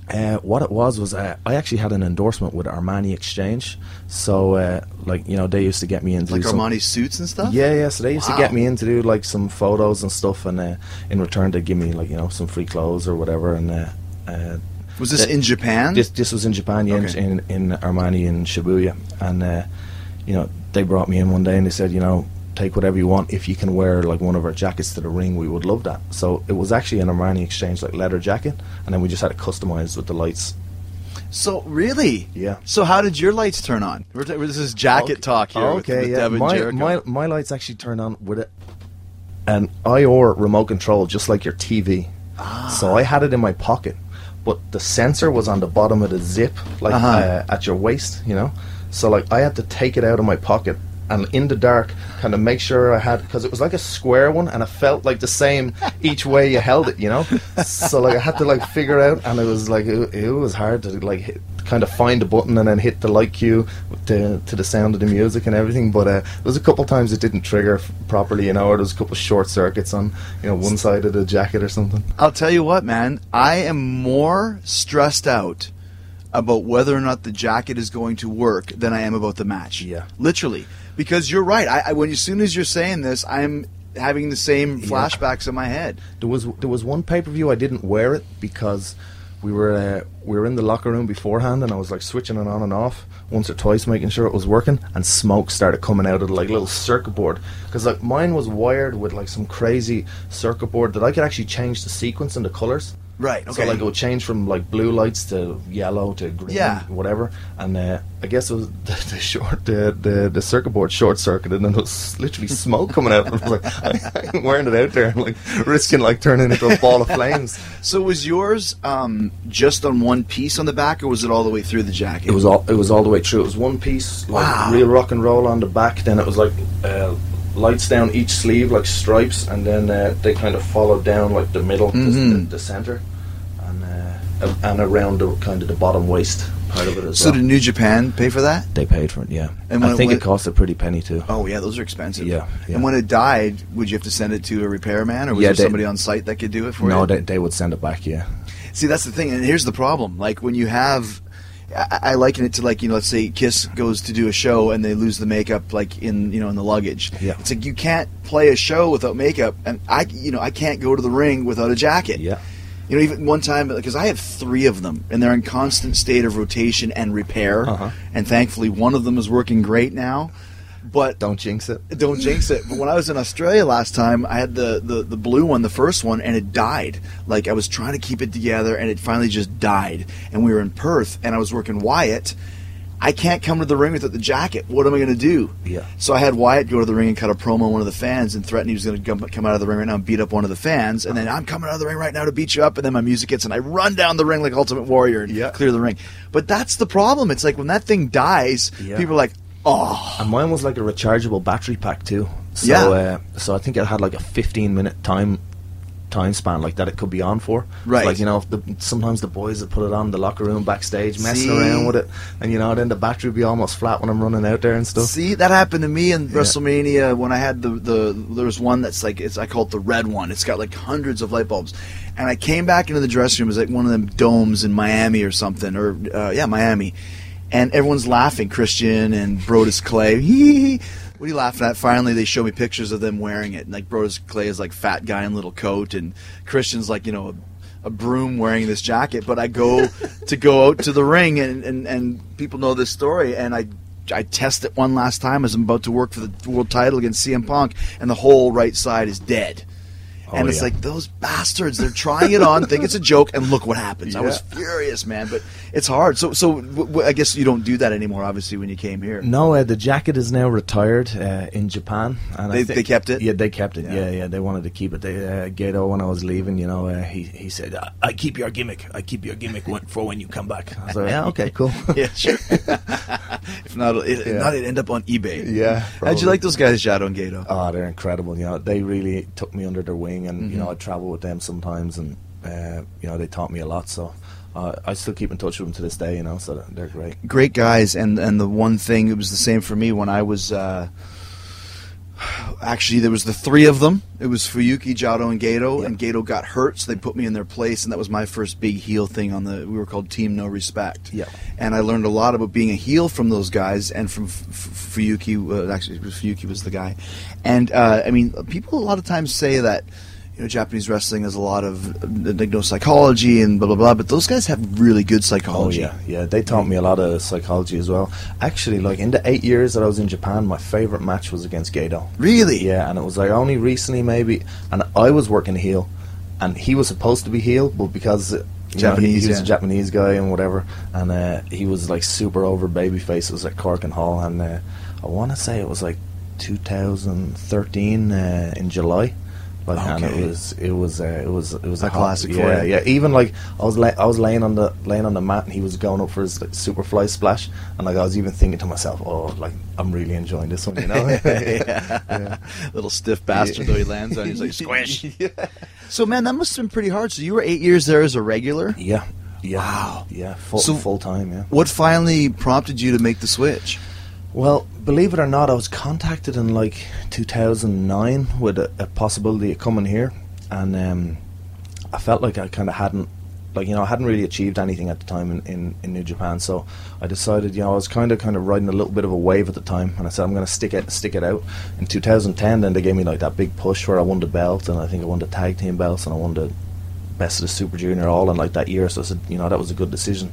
Uh, what it was was uh, I actually had an endorsement with Armani Exchange, so uh, like you know they used to get me in to Like some- Armani suits and stuff? Yeah, yeah. So they used Wow. to get me in to do like some photos and stuff, and uh, in return they give me like you know some free clothes or whatever. And uh, uh, Was this the- in Japan? This this was in Japan, yeah, in- Okay. in, in Armani in Shibuya, and uh, you know they brought me in one day and they said, you know, take whatever you want. If you can wear like one of our jackets to the ring, we would love that. So it was actually an Armani exchange like leather jacket, and then we just had it customized with the lights. So really? Yeah. So how did your lights turn on? We're t- this is jacket talk here. Okay, with, yeah. Devin My, my my lights actually turn on with it an IOR remote control, just like your TV. Ah. So I had it in my pocket, but the sensor was on the bottom of the zip, like Uh-huh. uh, at your waist, you know. So like I had to take it out of my pocket and in the dark, kind of make sure I had because it was like a square one, and it felt like the same each way you held it, you know. So like I had to like figure out, and it was like it, it was hard to like hit, kind of find a button and then hit the light cue to to the sound of the music and everything. But uh, there was a couple times it didn't trigger f- properly, you know, or there was a couple short circuits on you know one side of the jacket or something. I'll tell you what, man. I am more stressed out about whether or not the jacket is going to work than I am about the match. Yeah. literally, because you're right. I, I when as soon as you're saying this, I'm having the same flashbacks in my head. There was there was one pay per view I didn't wear it because we were uh, we were in the locker room beforehand and I was like switching it on and off once or twice, making sure it was working, and smoke started coming out of the like little circuit board because like mine was wired with like some crazy circuit board that I could actually change the sequence and the colors. Right, So okay. like it would change from like blue lights to yellow to green, Yeah. whatever. And uh, I guess it was (laughs) the, the short the, the the circuit board short circuited and then there was literally smoke coming out. (laughs) I was like, (laughs) I, ain't wearing it out there, like risking like turning into a ball of flames. So was yours um, just on one piece on the back, or was it all the way through the jacket? It was all it was all the way through. It was one piece, like Wow. real rock and roll on the back. Then it was like uh, lights down each sleeve, like stripes, and then uh, they kind of follow down like the middle, the- Mhm. the, the center, and uh, and around the kind of the bottom waist. part of it as So well. So did New Japan pay for that? they paid for it, yeah. And And when I it think went- it cost a pretty penny too. Oh yeah, those are expensive. Yeah, yeah. And when it died, would you have to send it to a repairman, or was Yeah, there they- somebody on site that could do it for no, you? they, they would send it back, yeah. See, that's the thing, and here's the problem. Like when you have, I, I liken it to like you know, let's say Kiss goes to do a show and they lose the makeup like in you know in the luggage. Yeah. It's like you can't play a show without makeup, and I you know I can't go to the ring without a jacket. Yeah. You know, even one time because I have three of them, and they're in constant state of rotation and repair, Uh-huh. and thankfully one of them is working great now. But Don't jinx it. don't jinx it. But when I was in Australia last time, I had the, the, the blue one, the first one, and it died. Like I was trying to keep it together, and it finally just died. And we were in Perth, and I was working Wyatt. I can't come to the ring without the jacket. What am I going to do? Yeah. So I had Wyatt go to the ring and cut a promo on one of the fans and threaten he was going to come out of the ring right now and beat up one of the fans. And then uh-huh. I'm coming out of the ring right now to beat you up. And then my music hits and I run down the ring like Ultimate Warrior and Yeah. clear the ring. But that's the problem. It's like when that thing dies, Yeah. people are like, oh. And mine was like a rechargeable battery pack too. So, Yeah. uh, so I think it had like a 15 minute time time span like that it could be on for. Right. Like you know, the, sometimes the boys would put it on the locker room backstage, messing See? around with it, and you know, then the battery would be almost flat when I'm running out there and stuff. See, that happened to me in WrestleMania when I had the, the there was one that's like it's I call it the red one. It's got like hundreds of light bulbs, and I came back into the dressing room. It was like one of them domes in Miami or something, or uh, yeah, Miami, and everyone's laughing. Christian and Brodus Clay. (laughs) What are you laughing at? Finally, they show me pictures of them wearing it. And like Brodus Clay is like fat guy in little coat, and Christian's like you know a, a broom wearing this jacket. But I go to go out to the ring, and, and and people know this story, and I I test it one last time as I'm about to work for the world title against CM Punk, and the whole right side is dead. And Oh, it's yeah. like those bastards. They're trying it on, think it's a joke, and look what happens. I was furious, man. But it's hard. So, so w- w- I guess you don't do that anymore. Obviously, when you came here, No, uh, the jacket is now retired uh, in Japan. And They- I think, they kept it? Yeah, they kept it. Yeah. Yeah, yeah, they wanted to keep it. They, uh, Gedo, when I was leaving, you know, uh, he he said, I, "I keep your gimmick. I keep your gimmick when, for when you come back." I was like, "Yeah, okay, cool." (laughs) yeah, sure. (laughs) if not, it, if Yeah. not, it'd end up on eBay. Yeah, How'd you like those guys, Jado and Gedo? Oh, they're incredible. You know, they really took me under their wing, and Mm-hmm. you know, I travel with them sometimes, and uh, you know, they taught me a lot. So uh, I still keep in touch with them to this day. You know, so they're great. great guys and and the one thing it was the same for me when I was uh, actually there was the three of them. It was Fuyuki, Jado and Gedo and Gedo got hurt so they put me in their place and that was my first big heel thing on the we were called Team No Respect. Yeah. and I learned a lot about being a heel from those guys and from F- F- Fuyuki uh, actually Fuyuki was the guy. And uh, I mean people a lot of times say that you know, Japanese wrestling has a lot of like, no psychology and blah blah blah, but those guys have really good psychology. Oh yeah, yeah. They taught me a lot of psychology as well. Actually, like in the eight years that I was in Japan, my favorite match was against Gedo. Really? Yeah, and it was like only recently maybe, and I was working heel, and he was supposed to be heel, but because you know, he, he was yeah. a Japanese guy and whatever, and uh, he was like super over babyface. It was at Korakuen Hall, and uh, I want to say it was like 2013 uh, in July. And Okay. it was, it was, uh, it was, it was A a classic Yeah, yeah. Even like I was, la- I was laying on the laying on the mat, and he was going up for his like, superfly splash, and like I was even thinking to myself, oh, like I'm really enjoying this one, you know? (laughs) (laughs) yeah. Little stiff bastard though he lands on. He's like (laughs) squish. So man, that must have been pretty hard. So you were eight years there as a regular. Yeah, yeah, Wow. yeah, full So- full time, yeah. What finally prompted you to make the switch? Well, believe it or not, I was contacted in like 2009 with a, a possibility of coming here, and um, I felt like I kind of hadn't, like you know, I hadn't really achieved anything at the time in, in, in New Japan. So I decided, you know, I was kind of kind of riding a little bit of a wave at the time, and I said I'm going to stick it stick it out. In 2010, then they gave me like that big push where I won the belt, and I think I won the tag team belts, and I won the best of the Super Junior all in like that year. So I said, you know, that was a good decision.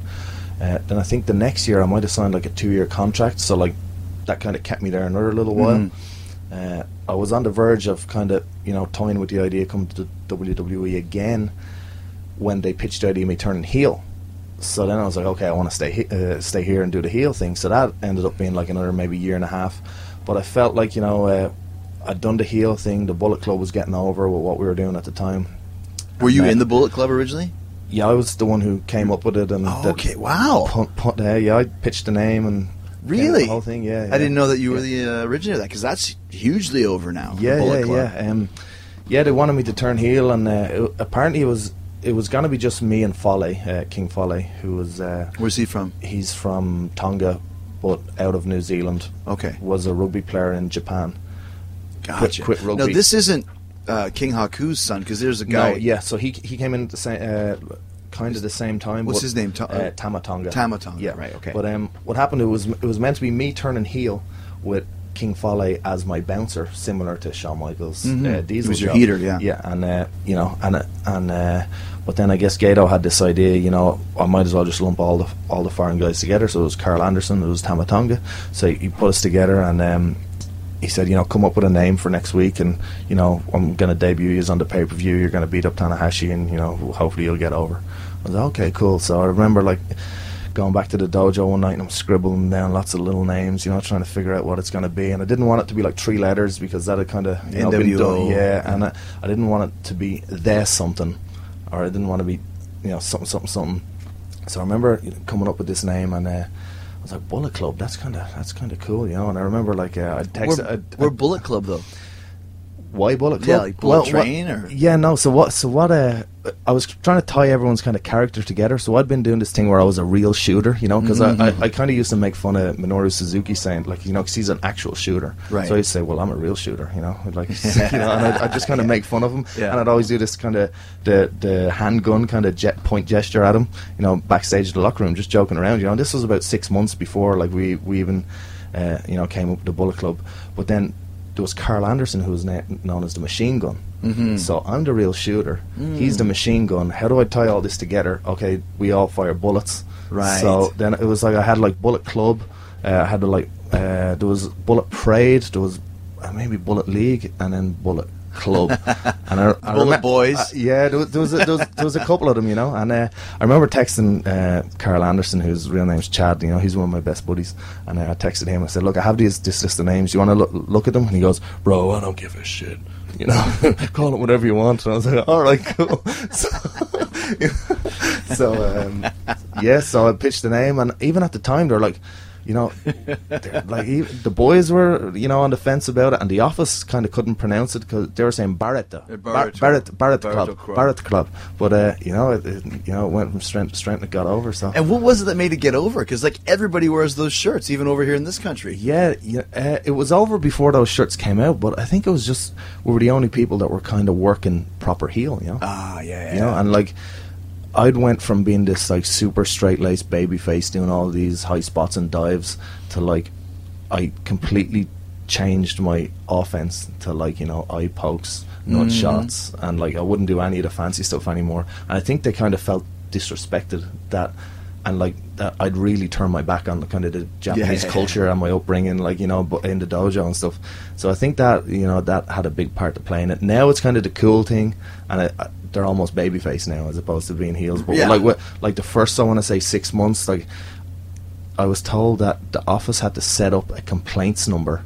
Uh, then I think the next year I might have signed like a two-year contract, so like that kind of kept me there another little while. Mhm. Uh, I was on the verge of kind of you know toying with the idea of coming to the WWE again when they pitched the idea of me turning heel. So then I was like, okay, I want to stay he- uh, stay here and do the heel thing. So that ended up being like another maybe year and a half. But I felt like you know uh, I'd done the heel thing. The Bullet Club was getting over with what we were doing at the time. Were you Uh, in the Bullet Club originally? Yeah, I was the one who came up with it and Oh, okay, wow. Put, put, uh, yeah, I pitched the name and Really? the whole thing. Yeah, I didn't know that you were Yeah. the uh, originator of that because that's hugely over now. Yeah, yeah, Club. yeah. Um, yeah, they wanted me to turn heel, and uh, it, apparently it was it was gonna be just me and Fale, uh, King Fale, who was uh, Where's he from? he's from Tonga, but out of New Zealand. Okay. was a rugby player in Japan. Gotcha. quit No, rugby. this isn't uh, King Haku's son because there's a guy. No, yeah. So he he came in the same, uh, kind of the same time. What's but, his name? Ta- uh, Tama Tonga. Tamatonga, Yeah, right, okay. But um, what happened? It was it was meant to be me turning heel with King Fale as my bouncer, similar to Shawn Michaels. Uh, He Diesel was your job. heater, yeah. Yeah, and uh, you know, and uh, and uh, but then I guess Gedo had this idea. You know, I might as well just lump all the all the foreign guys together. So it was Karl Anderson, it was Tama Tonga. So he put us together and. Um, he said, you know, come up with a name for next week, and you know, I'm going to debut you on the pay per view. You're going to beat up Tanahashi, and you know, hopefully you'll get over. I was like, okay, cool. So I remember like going back to the dojo one night, and I'm scribbling down lots of little names, you know, trying to figure out what it's going to be. And I didn't want it to be like three letters because that had kind of you know, been NWO. done. Yeah, and I, I didn't want it to be there something, or I didn't want to be, you know, something, something, something. So I remember coming up with this name, and uh, I was like, Bullet Club. That's kind of that's kind of cool, you know. And I remember like uh, I texted. We're, I'd- we're Bullet Club though. Why Bullet Club? Yeah, like Bullet what- Train or- yeah, no. So what? So what? Uh, I was trying to tie everyone's kind of character together. So I'd been doing this thing where I was a real shooter, you know, because I, I, I kind of used to make fun of Minoru Suzuki saying like, you know, because he's an actual shooter. Right. So I'd say, well, I'm a real shooter, you know, (laughs) like, (laughs) (laughs) you know, and I'd, I'd just kind of make fun of him, Yeah. and I'd always do this kind of the the handgun kind of jet point gesture at him, you know, backstage the locker room, just joking around, you know. And this was about six months before like we we even, uh, you know, came up with the Bullet Club, but then. There was Karl Anderson, who was na- known as the Machine Gun. Mhm. So I'm the real shooter. He's the machine gun. How do I tie all this together? Okay, we all fire bullets. Right. So then it was like I had like Bullet Club. Uh, I had like uh, there was Bullet Parade. There was uh, maybe Bullet League, and then Bullet Club. (laughs) and I, I Bullet remem- Boys. uh, yeah, there was, there was, a, there, was, there was a couple of them, you know. And uh, I remember texting uh, Karl Anderson, whose real name's Chad. You know, he's one of my best buddies. And uh, I texted him. I said, "Look, I have these this list of names. You want to look, look at them?" And he goes, "Bro, I don't give a shit." You know, (laughs) call it whatever you want. And I was like, "All right, cool." (laughs) So, so um, yeah, so I pitched the name, and even at the time, they're like, you know, like even, the boys were, you know, on the fence about it, and the office kind of couldn't pronounce it because they were saying Barrett, though. Uh, Bar- Barrett. Barrett, Barrett, Barrett Club, Club. Barrett Club. But uh, you know, it, it, you know, it went from strength to strength, and got over. So And what was it that made it get over? Because like everybody wears those shirts, even over here in this country. Yeah, yeah uh, it was over before those shirts came out, but I think it was just we were the only people that were kind of working proper heel, you know. Ah, yeah, yeah. you know, and like I'd went from being this like super straight laced baby face doing all these high spots and dives to like I completely changed my offense to like you know eye pokes, nut Mhm. shots, and like I wouldn't do any of the fancy stuff anymore. And I think they kind of felt disrespected that. And like that, I'd really turn my back on the kind of the (laughs) Japanese Yeah. culture and my upbringing, like you know, but in the dojo and stuff. So I think that you know that had a big part to play in it. Now it's kind of the cool thing, and I, they're almost babyface now as opposed to being heels. But Yeah. like like the first I want to say six months, like I was told that the office had to set up a complaints number.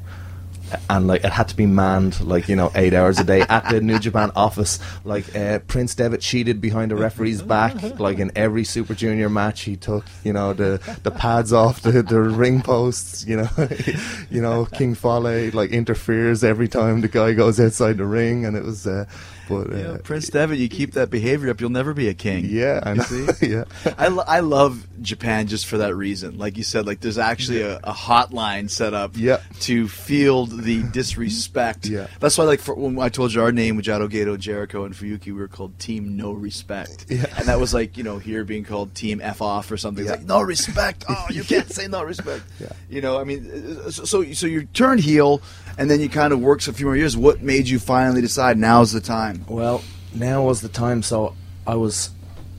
And like it had to be manned, like you know, eight hours a day at the New Japan office. Like uh, Prince Devitt cheated behind the referee's back, like in every Super Junior match he took. You know, the the pads off the, the ring posts. You know, (laughs) you know King Fale like interferes every time the guy goes outside the ring, and it was. Uh, but uh, Yeah, Prince Devitt, you keep that behavior up, you'll never be a king. yeah, I know. see? (laughs) yeah, I, lo- I love Japan just for that reason. Like you said, like there's actually a, a hotline set up Yeah. to field the disrespect. Yeah. That's why, like, for, when I told you our name, Jado Gedo, Jericho, and Fuyuki, we were called Team No Respect. Yeah. And that was like, you know, here being called Team F Off or something. Yeah. like, no respect. Oh, you (laughs) can't say no respect. Yeah. You know, I mean, uh, so, so so you turned heel, and then you kind of worked a few more years. What made you finally decide now's the time? Well, now was the time. So I was,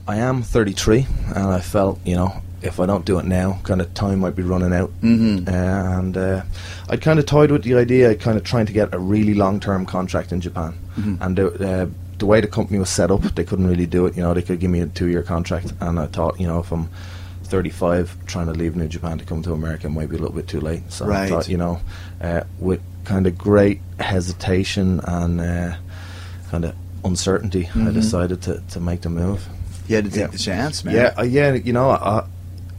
I am 33, and I felt, you know, if I don't do it now, kind of time might be running out. Mhm. And uh, I kind of toyed with the idea, of kind of trying to get a really long-term contract in Japan. And the, uh, the way the company was set up, they couldn't really do it. You know, they could give me a two-year contract, and I thought, you know, if I'm 35, trying to leave New Japan to come to America might be a little bit too late. So Right. I thought, you know, uh, with kind of great hesitation and uh, kind of uncertainty, I Mhm. decided to, to make the move. You had to take Yeah. the chance, man. Yeah, uh, yeah, you know, I,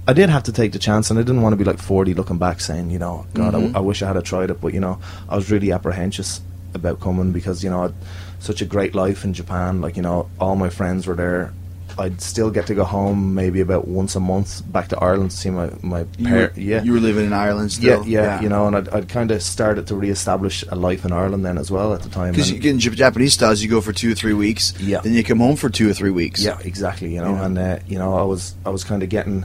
I did have to take the chance, and I didn't want to be like 40 looking back saying, you know, God, Mhm. I, I wish I had tried it, but, you know, I was really apprehensive about coming because, you know, I'd such a great life in Japan. Like, you know, all my friends were there. I'd still get to go home maybe about once a month back to Ireland to see my my parents. Yeah, you were living in Ireland yeah, still. yeah, you know, and I'd, I'd kind of started to re-establish a life in Ireland then as well at the time. Because in Jap- Japanese styles, you go for two or three weeks. Yeah. Then you come home for two or three weeks. Yeah, exactly. You know, Yeah. and uh, you know, I was I was kind of getting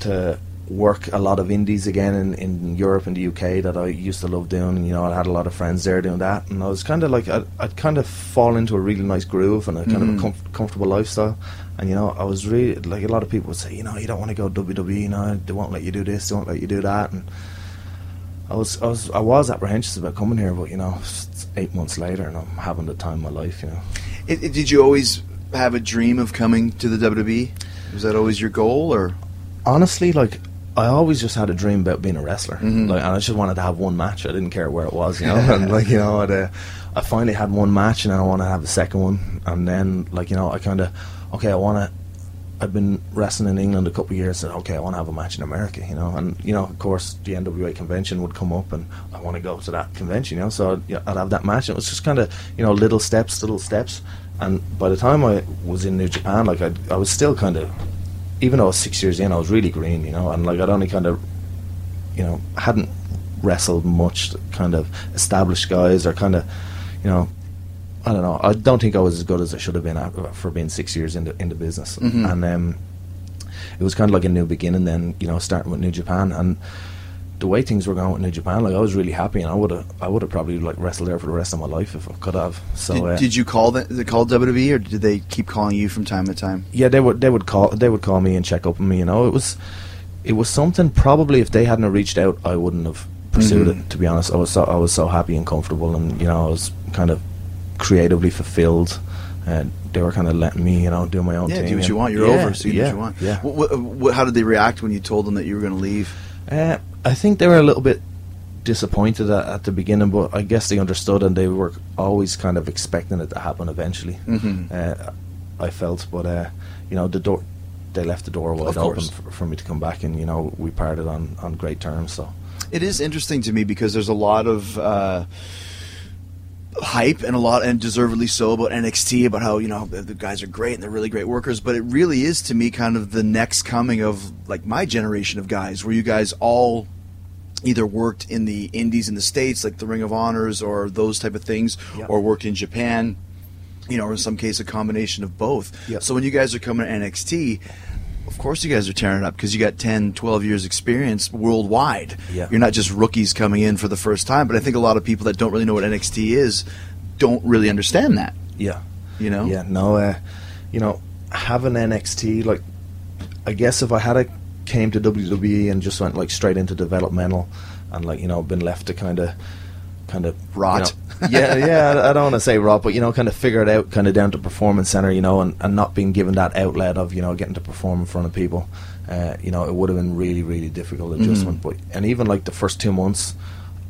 to work a lot of indies again in, in Europe and the UK that I used to love doing. And, you know, I had a lot of friends there doing that, and I was kind of like I'd, I'd kind of fall into a really nice groove and a kind of a comf- comfortable lifestyle. And you know, I was really like a lot of people would say, you know, you don't want to go WWE, you know, they won't let you do this, they won't let you do that, and. I was, I was, I was apprehensive about coming here, but you know, it's eight months later, and I'm having the time of my life. You know, It, it- did you always have a dream of coming to the WWE? Was that always your goal, or honestly, like I always just had a dream about being a wrestler, Mhm. like, and I just wanted to have one match. I didn't care where it was, you know. and (laughs) like you know, I'd, uh, I finally had one match, and then I want to have a second one, and then like you know, I kind of okay, I want to. I've been wrestling in England a couple of years, and okay, I want to have a match in America, you know. And you know, of course, the NWA convention would come up, and I want to go to that convention, you know. So I'd, yeah, I'd have that match. And it was just kind of you know little steps, little steps. And by the time I was in New Japan, like I, I was still kind of even though I was six years in, I was really green, you know, and like I'd only kind of, you know, hadn't wrestled much, kind of established guys or kind of, you know, I don't know. I don't think I was as good as I should have been at, for being six years into in the business, Mhm. and um, it was kind of like a new beginning. Then you know, starting with New Japan and. The way things were going with New Japan, like I was really happy, and I would have, I would have probably like wrestled there for the rest of my life if I could have. So, did, uh, did you call the, they call WWE, or did they keep calling you from time to time? yeah, they would they would call they would call me and check up on me. You know, it was it was something. Probably if they hadn't reached out, I wouldn't have pursued Mhm. it. To be honest, I was so I was so happy and comfortable, and you know, I was kind of creatively fulfilled. And they were kind of letting me, you know, do my own Yeah, thing. do what you want. You're yeah, over, so you do yeah, what you want. Yeah. Wh- wh- wh- how did they react when you told them that you were going to leave? Uh, I think they were a little bit disappointed at, at the beginning, but I guess they understood, and they were always kind of expecting it to happen eventually. Mhm. Uh, I felt, but uh, you know, the door they left the door wide open for, for me to come back, and you know, we parted on, on great terms. So It is interesting to me because there's a lot of uh, hype and a lot, and deservedly so, about NXT about how you know the the guys are great and they're really great workers. But it really is to me kind of the next coming of like my generation of guys, where you guys all either worked in the indies in the states, like the Ring of Honors or those type of things, Yeah. or worked in Japan. You know, or in some case, a combination of both. Yeah. So when you guys are coming to NXT, of course you guys are tearing it up because you got 10, 12 years experience worldwide. Yeah. You're not just rookies coming in for the first time, but I think a lot of people that don't really know what NXT is don't really understand that, yeah, you know? yeah, no, uh, you know, having NXT like, I guess if I had a came to WWE and just went like straight into developmental, and like you know been left to kind of, kind of Rot. you know- yeah, yeah. I- don't want to say rot, but you know, kind of figure it out, kind of down to performance center, you know, and, and not being given that outlet of you know getting to perform in front of people. Uh, you know, it would have been really, really difficult adjustment. But and even like the first two months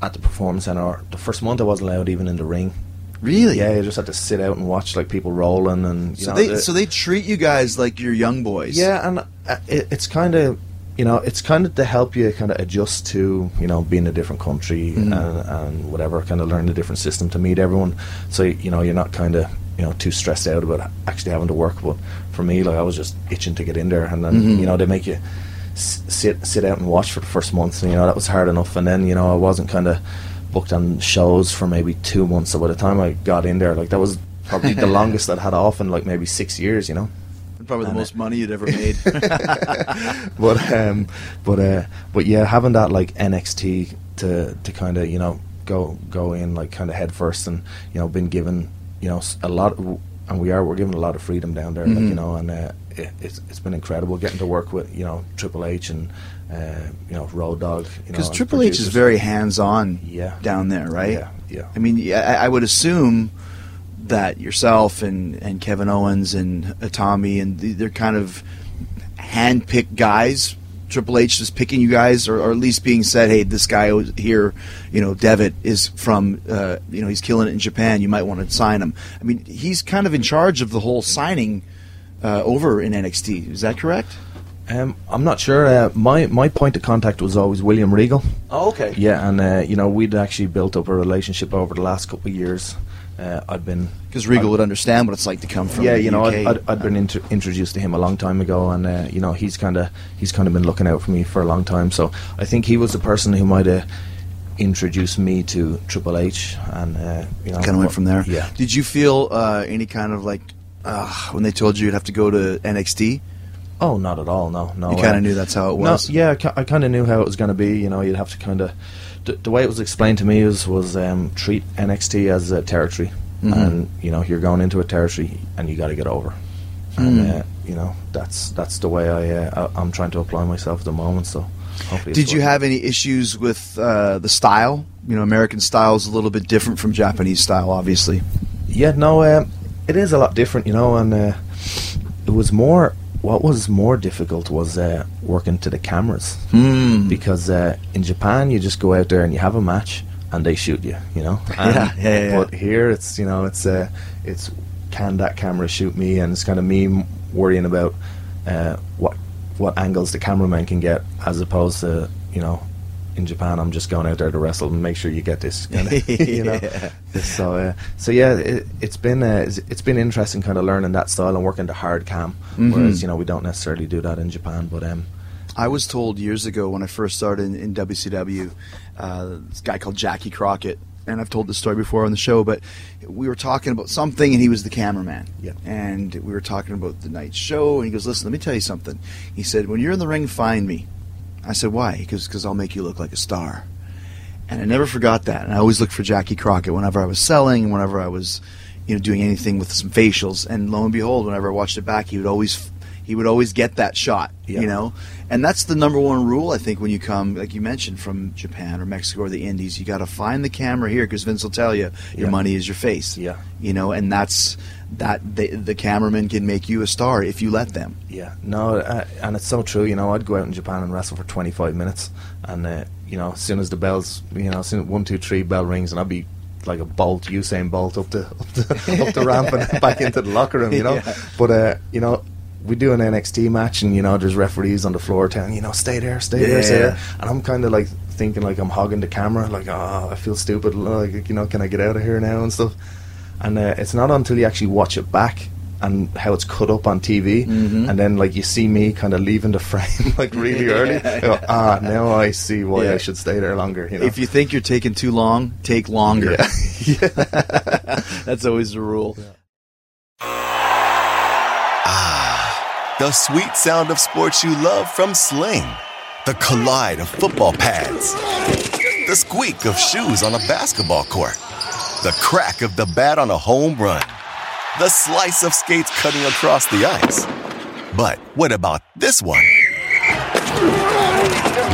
at the performance center, the first month I wasn't allowed even in the ring. Really? Yeah, you just had to sit out and watch like people rolling and you So know, they the- so they treat you guys like you're young boys. yeah, and uh, it, it's kind of you know it's kind of to help you kind of adjust to you know being in a different country Mhm. and, and whatever kind of learn a different system to meet everyone. So you know you're not kind of you know too stressed out about actually having to work. But for me, like I was just itching to get in there, and then Mhm. you know they make you s- sit sit out and watch for the first month. And, you know that was hard enough, and then you know I wasn't kind of booked on shows for maybe two months. So by the time I got in there, like that was probably the (laughs) longest I'd had off in like maybe six years. You know. Probably the most money you'd ever made. (laughs) but um, but uh, but yeah, having that like NXT to to kind of you know go go in like kind of head first, and you know been given you know a lot, and we are we're given a lot of freedom down there, like Mhm. you know, and uh, it, it's it's been incredible getting to work with you know Triple H and uh, you know Road Dog, Because Triple H is very hands-on Yeah. down there, right? Yeah, yeah. I mean, I, I would assume that yourself and, and Kevin Owens and Itami and they're kind of hand-picked guys. Triple H is picking you guys, or, or at least being said, "Hey, this guy here, you know, Devitt is from, uh, you know, he's killing it in Japan. You might want to sign him." I mean, he's kind of in charge of the whole signing uh, over in NXT. Is that correct? Um, I'm not sure. Uh, my my point of contact was always William Regal. Oh, okay. Yeah, and uh, you know we'd actually built up a relationship over the last couple of years. Uh, I'd been Because Regal would understand what it's like to come from yeah, you know. I'd, I'd, I'd been intro introduced to him a long time ago, and uh, you know, he's kind of he's kind of been looking out for me for a long time. So I think he was the person who might have introduced me to Triple H, and uh, you know, kind of went from there. Yeah. Did you feel uh, any kind of like uh, when they told you you'd have to go to NXT? Oh, not at all. No, no. You kind uh, of knew that's how it No, was. yeah, I kind of knew how it was going to be. You know, you'd have to kind of. The, the way it was explained to me was was um, treat NXT as a territory, Mhm. and you know you're going into a territory and you got to get over. Mm. And uh, you know that's that's the way I, uh, I I'm trying to apply myself at the moment. So hopefully, Did you have any issues with uh, the style? You know, American style is a little bit different from Japanese style, obviously. Yeah, no, um, it is a lot different, you know, and uh, it was more. What was more difficult was uh, working to the cameras Hmm. because uh, in Japan you just go out there and you have a match and they shoot you, you know. (laughs) Yeah, yeah, yeah. But here it's you know it's uh, it's can that camera shoot me and it's kind of me worrying about uh, what what angles the cameraman can get as opposed to you know. In Japan, I'm just going out there to wrestle and make sure you get this. Kind of, (laughs) (laughs) you know. Yeah. So, uh, so yeah, it, it's been uh, it's- been interesting, kind of learning that style and working the hard cam. Mhm. Whereas you know we don't necessarily do that in Japan, but um, I was told years ago when I first started in, in WCW, uh, this guy called Jackie Crockett, and I've told this story before on the show, but we were talking about something, and he was the cameraman. Yeah. And we were talking about the night show, and he goes, "Listen, let me tell you something." He said, "When you're in the ring, find me." I said, "Why?" He goes, "Because I'll make you look like a star." And I never forgot that. And I always looked for Jackie Crockett whenever I was selling whenever I was, you know, doing anything with some facials. And lo and behold, whenever I watched it back, he would always he would always get that shot. Yeah. You know, and that's the number one rule I think when you come, like you mentioned, from Japan or Mexico or the Indies, you got to find the camera here because Vince will tell you your Yeah. money is your face. Yeah. You know, and that's that the, the cameraman can make you a star if you let them. yeah, no, uh, and it's so true. You know, I'd go out in Japan and wrestle for 25 minutes, and uh, you know, as soon as the bells, you know, as soon as one, two, three bell rings, and I'd be like a bolt, Usain Bolt up the up the, (laughs) up the ramp and back into the locker room. You know, Yeah. but uh, you know. We do an NXT match, and you know, there's referees on the floor telling you know, stay there, stay there, stay there. And I'm kind of like thinking like I'm hogging the camera, like oh, I feel stupid, like you know, can I get out of here now and stuff. And uh, it's not until you actually watch it back and how it's cut up on TV, Mhm. and then like you see me kind of leaving the frame (laughs) like really early. You go, ah, now I see why Yeah. I should stay there longer. You know? If you think you're taking too long, take longer. yeah. (laughs) (laughs) that's always the rule. Ah, the sweet sound of sports you love from Sling. The collide of football pads. The squeak of shoes on a basketball court. The crack of the bat on a home run. The slice of skates cutting across the ice. But what about this one?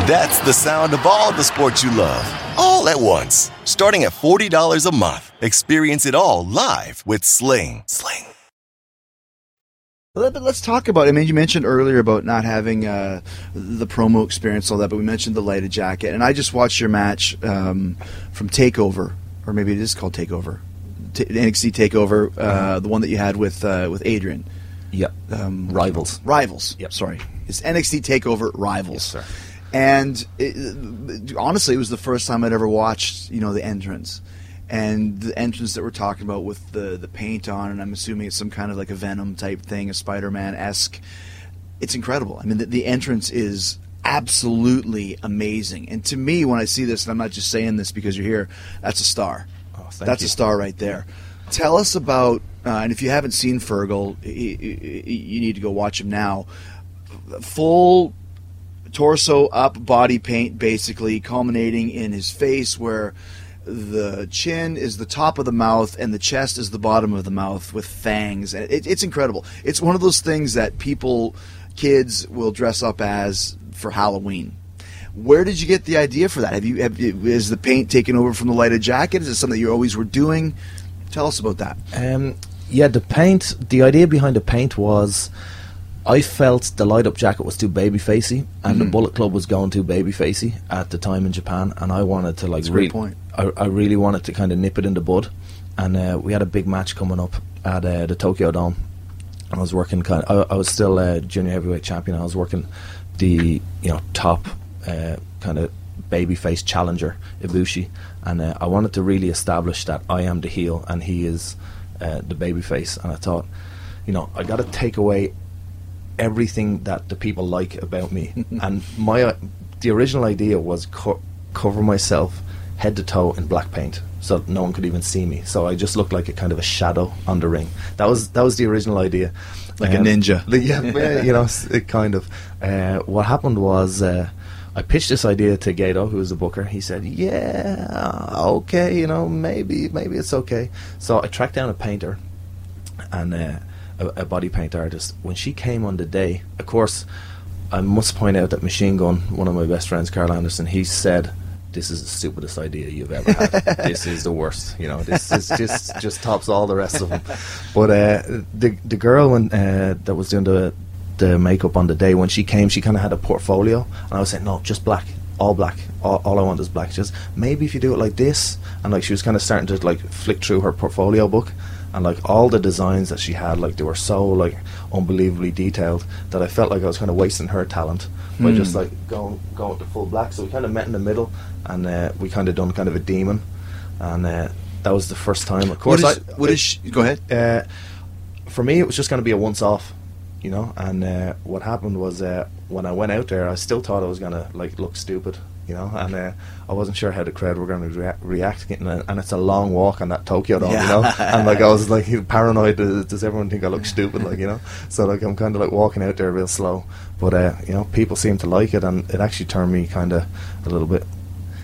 That's the sound of all the sports you love, all at once. Starting at $40 a month. Experience it all live with Sling. Sling. Let's talk about. I mean, you mentioned earlier about not having uh, the promo experience, all that. But we mentioned the lighted jacket, and I just watched your match um, from Takeover, or maybe it is called Takeover, T- NXT Takeover, uh, the one that you had with uh, with Adrian. Yep. Um, Rivals. Rivals. Yep. Sorry, it's NXT Takeover Rivals. Yes, sir. And it, honestly, it was the first time I'd ever watched, you know, the entrance. And the entrance that we're talking about with the, the paint on, and I'm assuming it's some kind of like a Venom type thing, a Spider Man esque. It's incredible. I mean, the, the entrance is absolutely amazing. And to me, when I see this, and I'm not just saying this because you're here, that's a star. Oh, thank that's you. a star right there. Tell us about, uh, and if you haven't seen Fergal, you need to go watch him now. Full torso up body paint basically culminating in his face where the chin is the top of the mouth and the chest is the bottom of the mouth with fangs it, it's incredible it's one of those things that people kids will dress up as for halloween where did you get the idea for that have you, have you is the paint taken over from the lighted jacket is it something you always were doing tell us about that Um, yeah, the paint. The idea behind the paint was, I felt the light up jacket was too baby facey, and the Bullet Club was going too baby facey at the time in Japan, and I wanted to like really, point. I, I really wanted to kind of nip it in the bud, and uh, we had a big match coming up at uh, the Tokyo Dome. and I was working kind. Of, I, I was still a junior heavyweight champion. I was working the you know top uh, kind of babyface challenger Ibushi, and uh, I wanted to really establish that I am the heel and he is uh, the babyface. And I thought, you know, I got to take away everything that the people like about me. (laughs) and my uh, the original idea was co- cover myself head to toe in black paint so no one could even see me. So I just looked like a kind of a shadow on the ring. That was that was the original idea. Like a ninja. the- yeah, yeah, you know, it kind of. Uh, what happened was. Uh, I pitched this idea to Gedo, who was the booker. He said, "Yeah, okay, you know, maybe, maybe it's okay." So I tracked down a painter, and uh, a, a body paint artist. When she came on the day, of course, I must point out that Machine Gun, one of my best friends, Karl Anderson, he said, "This is the stupidest idea you've ever had. (laughs) this is the worst. You know, this is just just tops all the rest of them." But uh, the the girl when uh, that was doing the the makeup on the day when she came, she kind of had a portfolio, and I was saying, "No, just black." All black. All, all I want is black. Just maybe if you do it like this, and like she was kind of starting to like flick through her portfolio book, and like all the designs that she had like they were so like unbelievably detailed that I felt like I was kind of wasting her talent by just like going going to full black. So we kind of met in the middle, and uh, we kind of done kind of a demon, and uh, that was the first time. Of course, What is, I, what is she, go ahead. uh, for me, it was just going to be a once off, you know. And uh, what happened was uh, when I went out there, I still thought I was going to like look stupid, you know. And uh, I wasn't sure how the crowd were going to rea- react. And, and it's a long walk on that Tokyo Dome, you know. And like I was like paranoid. Does, does everyone think I look stupid? Like you know. So like I'm kind of like walking out there real slow. But uh, you know, people seem to like it, and it actually turned me kind of a little bit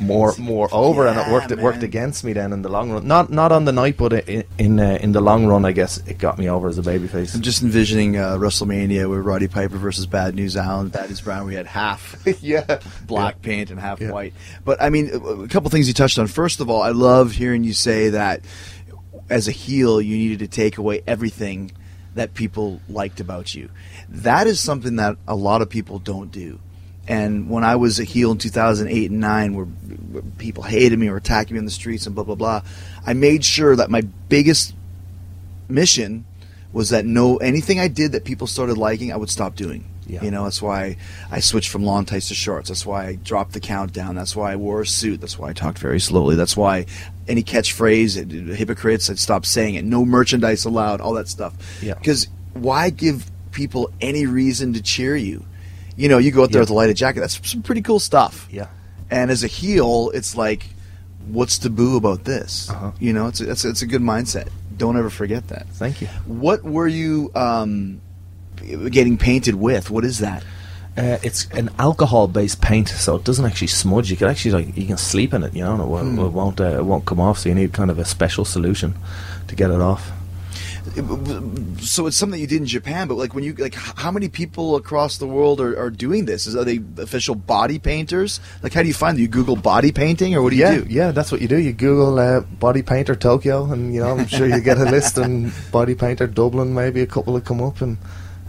more more over, and it Yeah, worked. It worked against me then in the long run. Not not on the night, but in in, uh, in the long run, I guess it got me over as a babyface. I'm just envisioning uh, WrestleMania with Roddy Piper versus Bad News Al and Bad News Brown. We had half (laughs) yeah, black paint and half Yeah. white. But I mean, a a couple things you touched on. First of all, I love hearing you say that as a heel, you needed to take away everything that people liked about you. That is something that a lot of people don't do. And when I was a heel in 2008 and 9, where where people hated me or attacking me in the streets and blah, blah, blah, I made sure that my biggest mission was that no anything I did that people started liking, I would stop doing. Yeah. You know, that's why I switched from long tights to shorts. That's why I dropped the countdown. That's why I wore a suit. That's why I talked very slowly. That's why any catchphrase, uh, hypocrites, I'd stop saying it. No merchandise allowed. All that stuff. Yeah. Because why give people any reason to cheer you? You know, you go out there Yeah. with a lighted jacket. That's some pretty cool stuff. yeah, And as a heel, it's like, what's taboo about this? Uh-huh. You know, it's a, it's, a, it's a good mindset. Don't ever forget that. thank you. What were you um, getting painted with? What is that? Uh, it's an alcohol-based paint, so it doesn't actually smudge. You can actually like you can sleep in it, you know, and it, won't, it won't uh, it won't come off. So you need kind of a special solution to get it off. So it's something you did in Japan, but like when you like, how many people across the world are, are doing this? Is are they official body painters? Like, how do you find them? You Google body painting, or what do you yeah, do? yeah, that's what you do. You Google uh, body painter Tokyo, and you know, I'm sure you get a list. And (laughs) body painter Dublin, maybe a couple will come up, and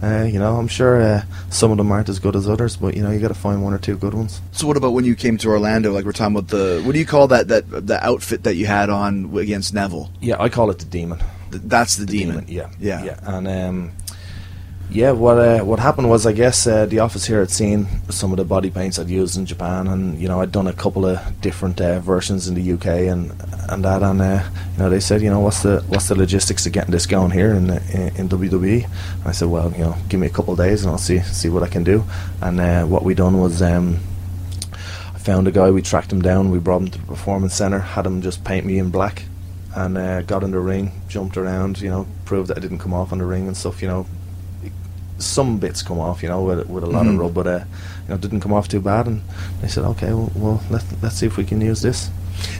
uh, you know, I'm sure uh, some of them aren't as good as others, but you know, you got to find one or two good ones. So what about when you came to Orlando? Like we're talking about the what do you call that that the outfit that you had on against Neville? Yeah, I call it the demon. Th- That's the, demon. Yeah, yeah. yeah. And um, yeah, what uh, what happened was, I guess uh, the office here had seen some of the body paints I'd used in Japan, and you know, I'd done a couple of different uh, versions in the UK and and that, and uh, you know, they said, you know, what's the what's the logistics of getting this going here in in, in WWE? And I said, well, you know, give me a couple of days and I'll see see what I can do. And uh, what we done was. Um, I found a guy, we tracked him down, we brought him to the performance center, had him just paint me in black, and uh, got in the ring, jumped around, you know, proved that I didn't come off on the ring and stuff, you know. Some bits come off, you know, with, with a lot Mhm. of rub, but uh, you know, didn't come off too bad. And they said, okay, well, well let, let's see if we can use this.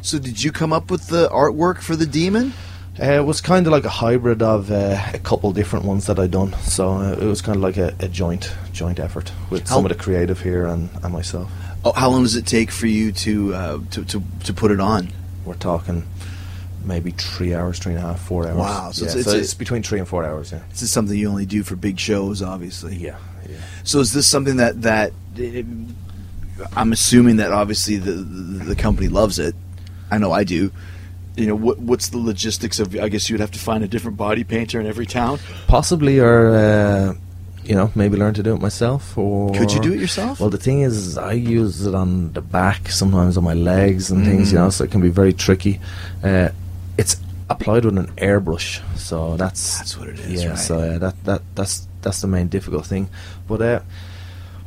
So did you come up with the artwork for the demon? Uh, it was kind of like a hybrid of uh, a couple different ones that I'd done, so uh, it was kind of like a, a joint joint effort with How- some of the creative here and, and myself. Oh, how long does it take for you to uh, to, to to put it on? We're talking maybe three hours, three and a half, four hours. Wow, so yeah, it's- so it's it's, between three and four hours. Yeah. This is something you only do for big shows, obviously. Yeah. Yeah. So is this something that that I'm assuming that obviously the the, the company loves it. I know I do. you know, what what's the logistics of? I guess you'd have to find a different body painter in every town. Possibly, or uh, you know, maybe learn to do it myself. Or Could you do it yourself? Well, the thing is, I use it on the back, sometimes on my legs and things. You Mm. know, so it can be very tricky. Uh, it's applied with an airbrush, so that's That's what it is, Yeah, right? so uh, that that that's that's the main difficult thing. But uh,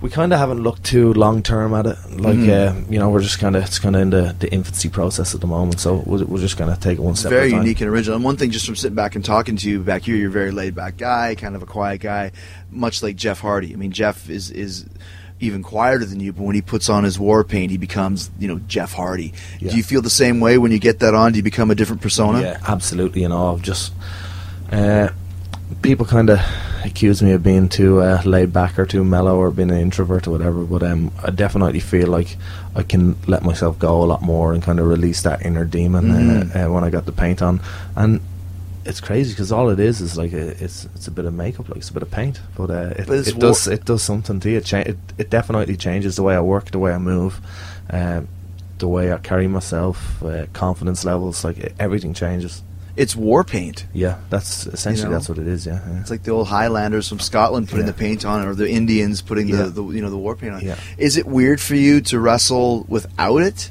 we kind of haven't looked too long term at it. Like Mm-hmm. uh, you know, we're just kind of it's kind of in the, the infancy process at the moment. So we're, we're just gonna take it one step. very at a time. unique and original. And one thing, just from sitting back and talking to you back here, you're a very laid back guy, kind of a quiet guy, much like Jeff Hardy. I mean, Jeff is is even quieter than you, but when he puts on his war paint, he becomes you know Jeff Hardy. Yeah. Do you feel the same way when you get that on? Do you become a different persona? Yeah, absolutely. You know, I've just uh, people kind of accuse me of being too uh, laid back or too mellow or being an introvert or whatever. But um, I definitely feel like I can let myself go a lot more and kind of release that inner demon Mhm. uh, uh, when I got the paint on. And it's crazy because all it is is like a, it's it's a bit of makeup, like it's a bit of paint, but uh, it, But it does it does something to you. It, cha- it it definitely changes the way I work, the way I move, um, the way I carry myself, uh, confidence levels, like everything changes. It's war paint. Yeah, that's essentially know? that's what it is. Yeah, yeah. It's like the old Highlanders from Scotland putting Yeah. the paint on, or the Indians putting Yeah. the, the you know the war paint on. Yeah. Is it weird for you to wrestle without it?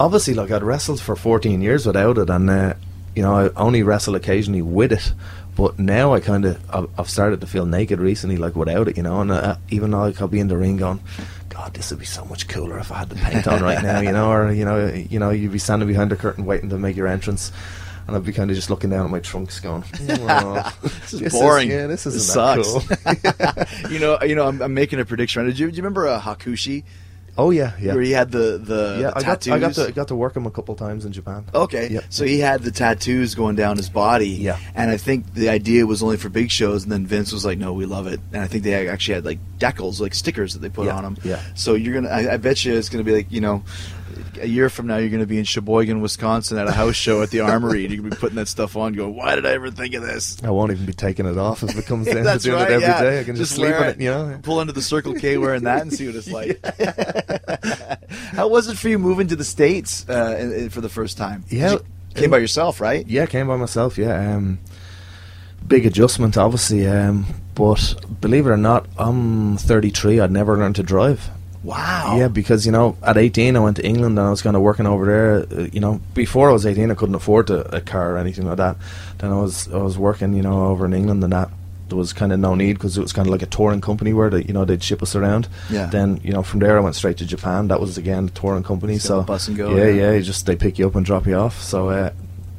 obviously like I'd wrestled for 14 years without it, and uh, you know I only wrestle occasionally with it. But now I kind of I've, I've started to feel naked recently, like without it, you know. And uh, even though like, I'll be in the ring going, God, this would be so much cooler if I had the paint on right now, you know. Or you know, you know, you'd be standing behind the curtain waiting to make your entrance. And I'd be kind of just looking down at my trunks, going, (laughs) "Oh, This is boring. yeah, this This isn't sucks. that cool." (laughs) you know, you know, I'm, I'm making a prediction. Did you, do you remember uh, Hakushi? Oh yeah, yeah, Where he had the the, yeah. the I got tattoos. I got to got to work him a couple times in Japan. Okay, Yep. so he had the tattoos going down his body. Yeah. and I think the idea was only for big shows, and then Vince was like, "No, we love it." And I think they actually had like decals, like stickers that they put Yeah, on them. yeah. So you're gonna, I, I bet you, it's gonna be like, you know, a year from now, you're gonna be in Sheboygan, Wisconsin, at a house show at the Armory, and you're gonna be putting that stuff on, going, "Why did I ever think of this?" I won't even be taking it off if it comes (laughs) down to doing right. it every day. yeah. I can just, just sleep on it, you know. Pull into the Circle K wearing that and see what it's like. (laughs) How was it for you moving to the states uh, for the first time? Yeah, You came by yourself, right? Yeah, came by myself. Yeah, um, big adjustment, obviously. Um, but believe it or not, I'm 33. I'd never learned to drive. Wow. Yeah, because you know, at 18, I went to England and I was kind of working over there. Uh, you know, before I was 18, I couldn't afford a, a car or anything like that. Then I was I was working, you know, over in England and that. There was kind of no need because it was kind of like a touring company where they, you know, they'd ship us around. Yeah. Then you know, from there I went straight to Japan. That was again the touring company. Just So a bus and go, Yeah, yeah. yeah. just they pick you up and drop you off. So uh,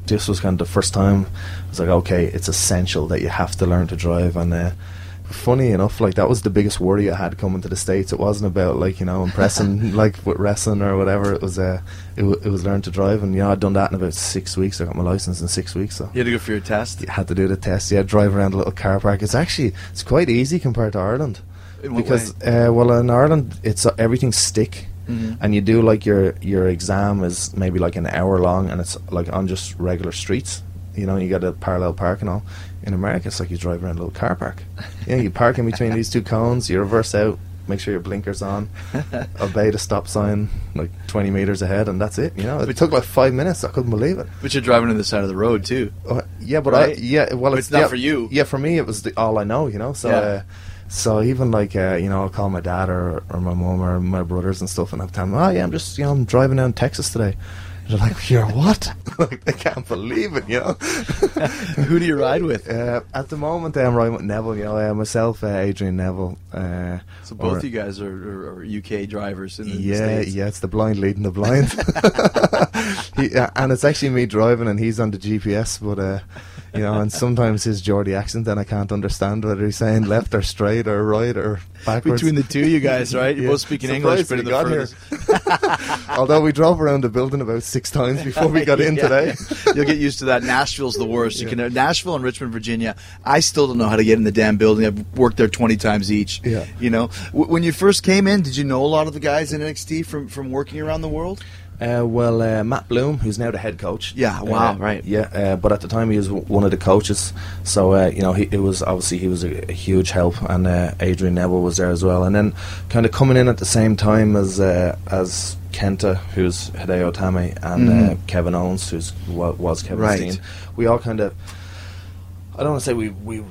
this was kind of the first time. I was like, okay, it's essential that you have to learn to drive. And uh, funny enough, like that was the biggest worry I had coming to the states. It wasn't about like you know impressing (laughs) like with wrestling or whatever. It was uh, it, w- it was learn to drive, and you know I'd done that in about six weeks. I got my license in six weeks, so You had to go for your test. you had to do the test. Yeah, drive around a little car park. It's actually it's quite easy compared to Ireland because uh, well in Ireland it's uh, everything's stick. Mhm. And you do like your your exam is maybe like an hour long, and it's like on just regular streets. You know, you got a parallel park and all. In America, it's like you drive around a little car park. You know, you park in between these two cones, you reverse out, make sure your blinkers on, (laughs) obey the stop sign like 20 meters ahead, and that's it. You know, it took like five minutes. I couldn't believe it. But you're driving to the side of the road too. Uh, yeah, but Right? I, yeah, well, But it's, it's not yeah, for you. Yeah, for me, it was the, all I know. You know, so. Yeah. Uh, so even like uh, you know, I'll call my dad or, or my mom or my brothers and stuff, and I'll tell them, "Oh yeah, I'm just you know I'm driving down Texas today." They're like, "You're what?" (laughs) like they can't believe it, you know. (laughs) Who do you ride with? Uh, at the moment, I'm riding with Neville. You know, uh, myself, uh, Adrian Neville. Uh, So both or- you guys are, are, UK drivers in the yeah, States. yeah, it's the blind leading the blind. (laughs) he, uh, and it's actually me driving, and he's on the GPS. But uh, you know, and sometimes his Geordie accent, and I can't understand whether he's saying left or straight or right or backwards. Between the two you guys, right? You're Yeah. both speaking English, but in the furthest. (laughs) Although we drove around the building about six times before we got in Yeah. today. (laughs) You'll get used to that. Nashville's the worst. You can Nashville and Richmond, Virginia. I still don't know how to get in the damn building. I've worked there twenty times each. Yeah. You know, w- when you first came in, did you know a lot of the guys in NXT from from working around the world? Uh, well, uh, Matt Bloom, who's now the head coach. Yeah, wow, Uh, right. Yeah, uh, but at the time he was w- one of the coaches, so uh, you know he it was obviously he was a, a huge help, and uh, Adrian Neville was there as well, and then kind of coming in at the same time as uh, as Kenta, who's Hideo Itami, and uh, Kevin Owens, who's wa- was Kevin Right. Steen. We all kind of, I don't want to say we we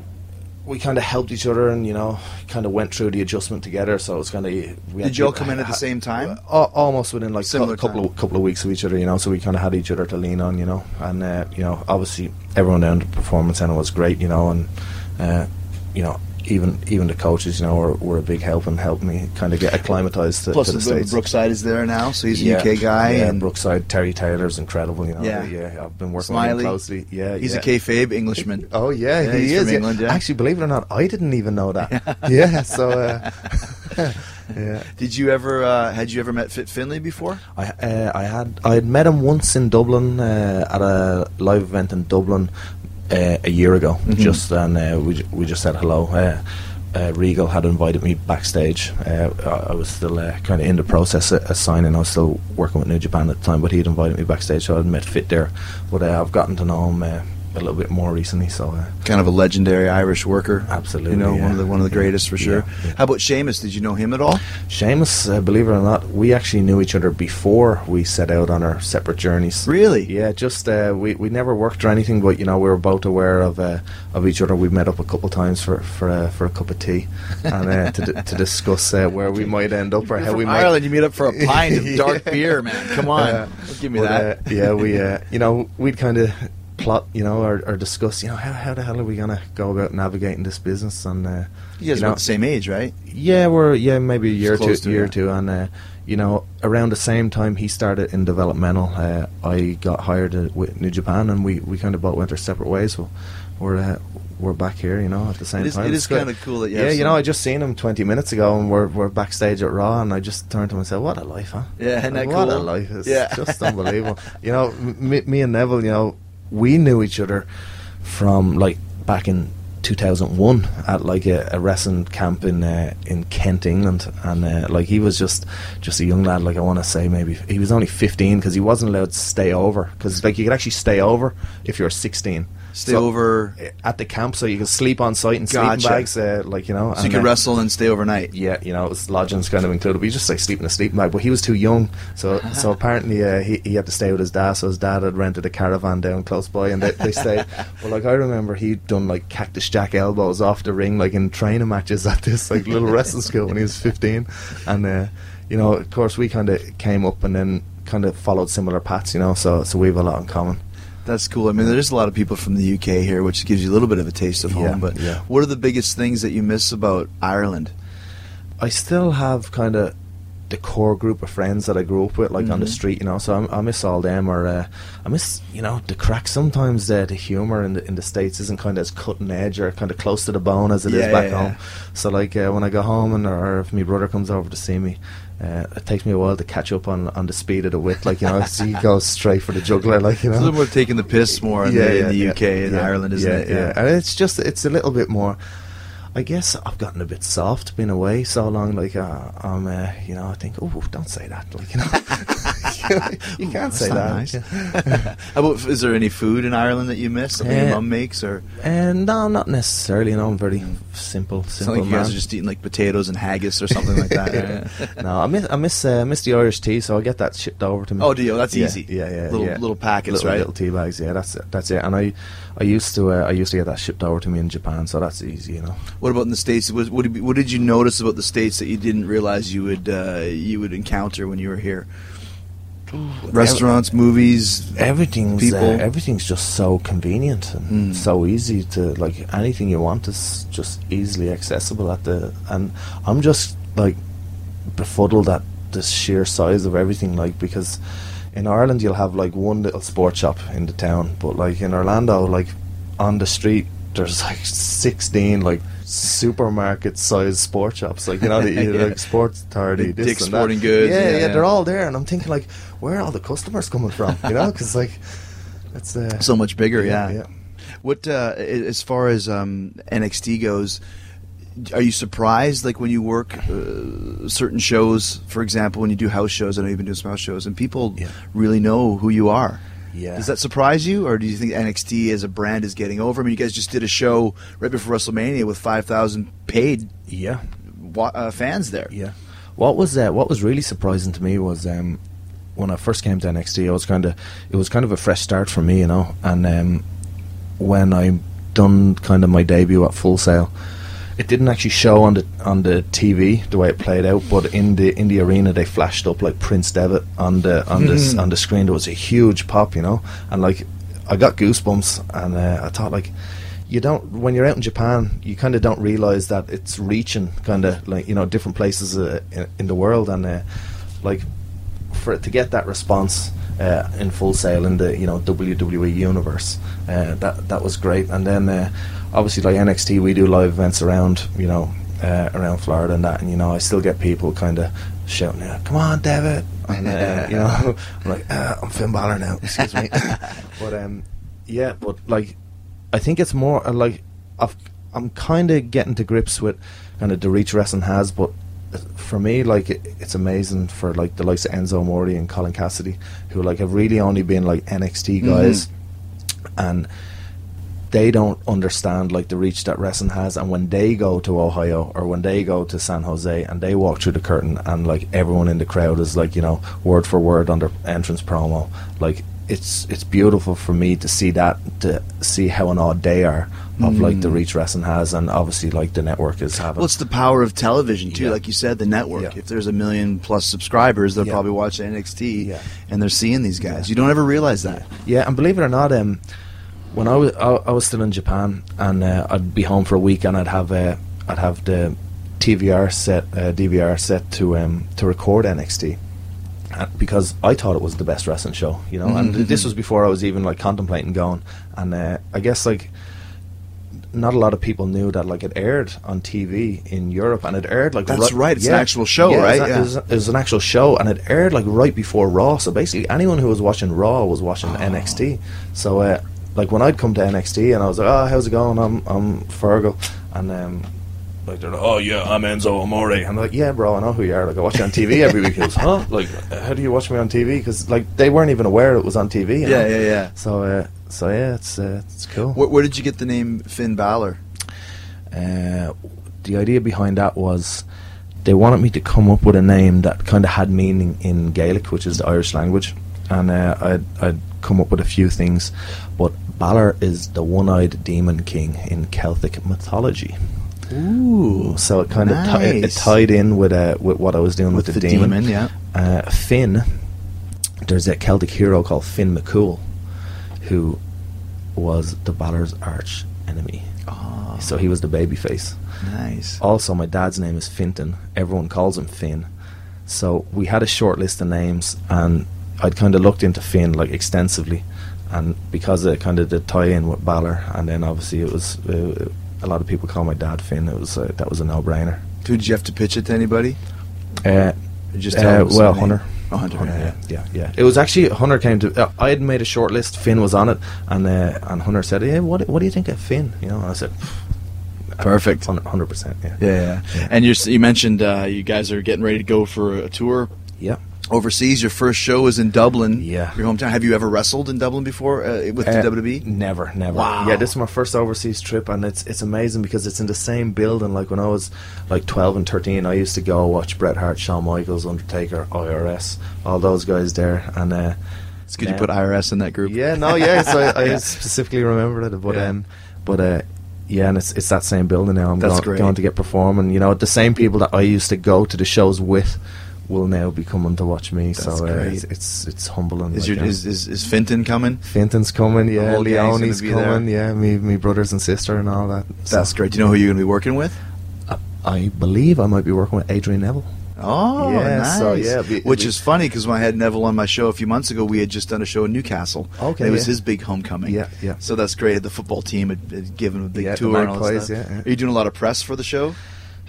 we kind of helped each other, and you know, kind of went through the adjustment together. So it was kind of. Did you all come in at the same time? Al- almost within like a couple time. of couple of weeks of each other, you know. So we kind of had each other to lean on, you know. And uh, you know, obviously everyone down at the performance center was great, you know, and uh, you know. Even even the coaches, you know, were, were a big help and helped me kind of get acclimatized to, Plus, to the the states. Brookside is there now, so he's a UK guy. Yeah, and Brookside Terry Taylor's incredible. You know, Yeah. yeah. I've been working Smiley. with him closely. Yeah, he's yeah. a kayfabe Englishman. Oh yeah, Yeah, he he's is. from. England, yeah. Actually, believe it or not, I didn't even know that. yeah, so uh, (laughs) yeah. Did you ever? Uh, had you ever met Fit Finlay before? I uh, I had I had met him once in Dublin uh, at a live event in Dublin uh, a year ago. Just and uh, we we just said hello. Uh, uh, Regal had invited me backstage. Uh, I I was still uh, kind of in the process of, of signing. I was still working with New Japan at the time, but he'd invited me backstage, so I'd met Fit there. But uh, I've gotten to know him uh, a little bit more recently. So uh, Kind of a legendary Irish worker. Absolutely, You know, one of the one of the greatest for sure. Yeah, yeah. How about Sheamus? Did you know him at all? Sheamus, uh, believe it or not, we actually knew each other before we set out on our separate journeys. Really? Yeah, just uh, we we never worked or anything, but you know we were both aware of uh, of each other. We met up a couple times for for uh, for a cup of tea and uh, to d- to discuss uh, where we might end up or how we might. Ireland, you meet up for a pint of (laughs) dark beer, man. Come on, give me but, that. yeah, we uh, you know we'd kind of plot, you know, or, or discuss, you know, how how the hell are we gonna go about navigating this business and. Uh, you guys know, about the same age, right? yeah, we're yeah maybe a year or two, to, year yeah. or two, and uh, you know around the same time he started in developmental, uh, I got hired uh, with New Japan, and we, we kind of both went our separate ways. So we're uh, we're back here, you know, at the same It is- time. It's kinda cool that you yeah, you know, I just seen him twenty minutes ago, and we're we're backstage at Raw, and I just turned to him and said, "What a life, huh? Yeah, that what a cool? life! It's Yeah. just unbelievable." you know, me and Neville, you know, we knew each other from like back in 2001 at like a, a wrestling camp in uh, in Kent, England, and uh, like he was just just a young lad. Like I want to say maybe he was only 15 because he wasn't allowed to stay over because like you could actually stay over if you're 16. Stay over- at the camp, so you could sleep on site in Gotcha. sleeping bags, uh, like you know. So you could wrestle and stay overnight. yeah, you know, it was lodgings kind of included. But he just like sleep in a sleeping bag. But he was too young, so so (laughs) apparently uh, he he had to stay with his dad. So his dad had rented a caravan down close by, and they, they stayed. (laughs) But like I remember, he'd done like cactus jack elbows off the ring, like in training matches at this like little wrestling school when he was fifteen, and uh, you know, of course, we kind of came up and then kind of followed similar paths, you know. So so we have a lot in common. That's cool. I mean, there's a lot of people from the UK here, which gives you a little bit of a taste of Yeah, home. But yeah. what are the biggest things that you miss about Ireland? I still have kind of the core group of friends that I grew up with, like on the street, you know. So I, I miss all them, or uh, I miss, you know, the crack. Sometimes uh, the humor in the in the states isn't kind of as cutting edge or kind of close to the bone as it is Yeah, back yeah, home. So like uh, when I go home and or if my brother comes over to see me. Uh, it takes me a while to catch up on, on the speed of the wit, like you know. (laughs) so he goes straight for the juggler, like you know. It's a little more taking the piss more in the, in the UK and yeah, Ireland, isn't yeah, it? Yeah. and it's just it's a little bit more. I guess I've gotten a bit soft being away so long. Like uh, I'm, uh, you know, I think, oh, don't say that. Like you know, (laughs) you can't say that. nice. (laughs) How about, is there any food in Ireland that you miss? Something your Uh, mum makes, or And no, not necessarily. You know, I'm very simple, it's simple like you guys are just eating like potatoes and haggis or something like that? (laughs) right? no, I miss I miss uh, miss the Irish tea, so I get that shipped over to me. Oh, do you? That's Yeah, easy. Yeah, yeah, Little yeah. little packets, little, right? Little tea bags. Yeah, that's it. That's it. And I, I used to uh, I used to get that shipped over to me in Japan, so that's easy. You know. What about in the states? Was, what, did, what did you notice about the states that you didn't realize you would uh, you would encounter when you were here? Restaurants, movies, everything's people. uh, everything's just so convenient and Mm. so easy to like anything you want is just easily accessible at the and I'm just like befuddled at the sheer size of everything like because in Ireland you'll have like one little sports shop in the town but like in Orlando like on the street there's like 16 like supermarket sized sports shops like you know the, (laughs) Yeah. like sports authority Like Dick's and that. Sporting Goods, yeah, yeah, yeah they're all there and I'm thinking like where are all the customers coming from you know (laughs) because like it's uh, so much bigger. Yeah. yeah. What uh, as far as um, NXT goes, are you surprised like when you work uh, certain shows? For example, when you do house shows, I know you've been doing some house shows, and people Yeah. really know who you are. Yeah. Does that surprise you, or do you think NXT as a brand is getting over? I mean, you guys just did a show right before WrestleMania with five thousand paid yeah wa- uh, fans there. Yeah. What was uh, what was really surprising to me was um, when I first came to NXT, I was kind of it was kind of a fresh start for me, you know. And um, when I done kind of my debut at Full Sail, it didn't actually show on the on the TV the way it played out, but in the in the arena they flashed up like Prince Devitt on the on the on the screen. There was a huge pop, you know, and like I got goosebumps, and uh, I thought like you don't when you're out in Japan, you kind of don't realize that it's reaching kind of like you know different places uh, in, in the world, and uh, like for it to get that response uh, in full sail in the you know WWE universe, uh, that that was great. And then uh, obviously like NXT, we do live events around you know uh, around Florida and that, and you know I still get people kind of shouting, out, "Come on, David!" And uh, you know (laughs) I'm like, uh, "I'm Finn Balor now." Excuse me, (laughs) but um, yeah, but like I think it's more uh, like I've, I'm kind of getting to grips with kind of the reach wrestling has, but for me, like it, it's amazing for like the likes of Enzo Amore and Colin Cassady, who like have really only been like NXT guys, and they don't understand like the reach that wrestling has. And when they go to Ohio or when they go to San Jose and they walk through the curtain, and like everyone in the crowd is like you know word for word on their entrance promo, like it's it's beautiful for me to see that to see how an odd they are of like the reach wrestling has, and obviously like the network is having. Well, it's the power of television too. Yeah. Like you said, the network. Yeah. If there's a million plus subscribers, they're Yeah. probably watching NXT, and they're seeing these guys. You don't ever realize that. Yeah, and believe it or not, um, when I was I, I was still in Japan, and uh, I'd be home for a week, and I'd have uh, I'd have the TVR set uh, DVR set to um, to record NXT. Uh, Because I thought it was the best wrestling show, you know, and this was before I was even like contemplating going. And uh, I guess like not a lot of people knew that like it aired on TV in Europe, and it aired like That's right, it's an actual show, it was right? Yeah. It was, it was an actual show, and it aired like right before Raw. So basically, anyone who was watching Raw was watching NXT. So uh, like when I'd come to NXT, and I was like, "Oh, how's it going? I'm I'm Fergal," and um, like they're like, "Oh yeah, I'm Enzo Amore," and I'm like, "Yeah, bro, I know who you are. Like I watch you on TV every week." He goes, "Huh? Like how do you watch me on TV?" Because like they weren't even aware it was on TV. you know? Yeah, yeah, yeah. So uh, so yeah, it's uh, it's cool. Where, where did you get the name Finn Balor? Uh, the idea behind that was they wanted me to come up with a name that kind of had meaning in Gaelic, which is the Irish language, and uh, I'd, I'd come up with a few things. But Balor is the one-eyed demon king in Celtic mythology. Ooh, So it kind of ti- it, tied in with uh, with what I was doing with, with the, the demon, yeah. uh, Finn, there's a Celtic hero called Finn McCool, who was the Balor's arch enemy. Oh, So he was the babyface. nice. Also, my dad's name is Finton. Everyone calls him Finn. So we had a short list of names, and I'd kind of looked into Finn like extensively, and because of kind of the tie-in with Balor, and then obviously it was uh, a lot of people call my dad Finn. It was uh, that was a no-brainer. Dude, did you have to pitch it to anybody? Uh, just uh, well. Hunter. Oh, Hunter, Hunter, yeah, yeah, yeah, yeah. It was actually Hunter came to. Uh, I had made a short list. Finn was on it, and uh, and Hunter said, "Hey, what what do you think of Finn?" You know, and I said, Perfect. hundred percent." Yeah, Yeah, yeah. And you mentioned uh, you guys are getting ready to go for a tour yeah. Overseas. Your first show was in Dublin. Yeah. Your hometown. Have you ever wrestled in Dublin before uh, with Uh, the WWE? Never, never. Wow. Yeah, this is my first overseas trip, and it's it's amazing because it's in the same building. Like when I was like twelve and thirteen, I used to go watch Bret Hart, Shawn Michaels, Undertaker, IRS, all those guys there, and uh, It's good yeah. you put IRS in that group. Yeah, no, yeah. So I, (laughs) I specifically remember it, but Yeah. um, but uh, yeah, and it's it's that same building now. I'm That's going, great. going to get performing. You know, the same people that I used to go to the shows with will now be coming to watch me. That's so uh, great. it's, it's it's humbling. Is, like, your, is, is is Finton coming? Finton's coming, yeah. whole Leone's coming, there. yeah. Me, me brothers and sister and all that. So That's great. Do you know who you're going to be working with? I believe I might be working with Adrian Neville. Oh, Yeah, nice. so, yeah, be- Which be- is funny because when I had Neville on my show a few months ago, we had just done a show in Newcastle. Okay, it was yeah. his big homecoming. Yeah, yeah. So that's great. The football team had, had given him a big Yeah, tour and all yeah, yeah. Are you doing a lot of press for the show?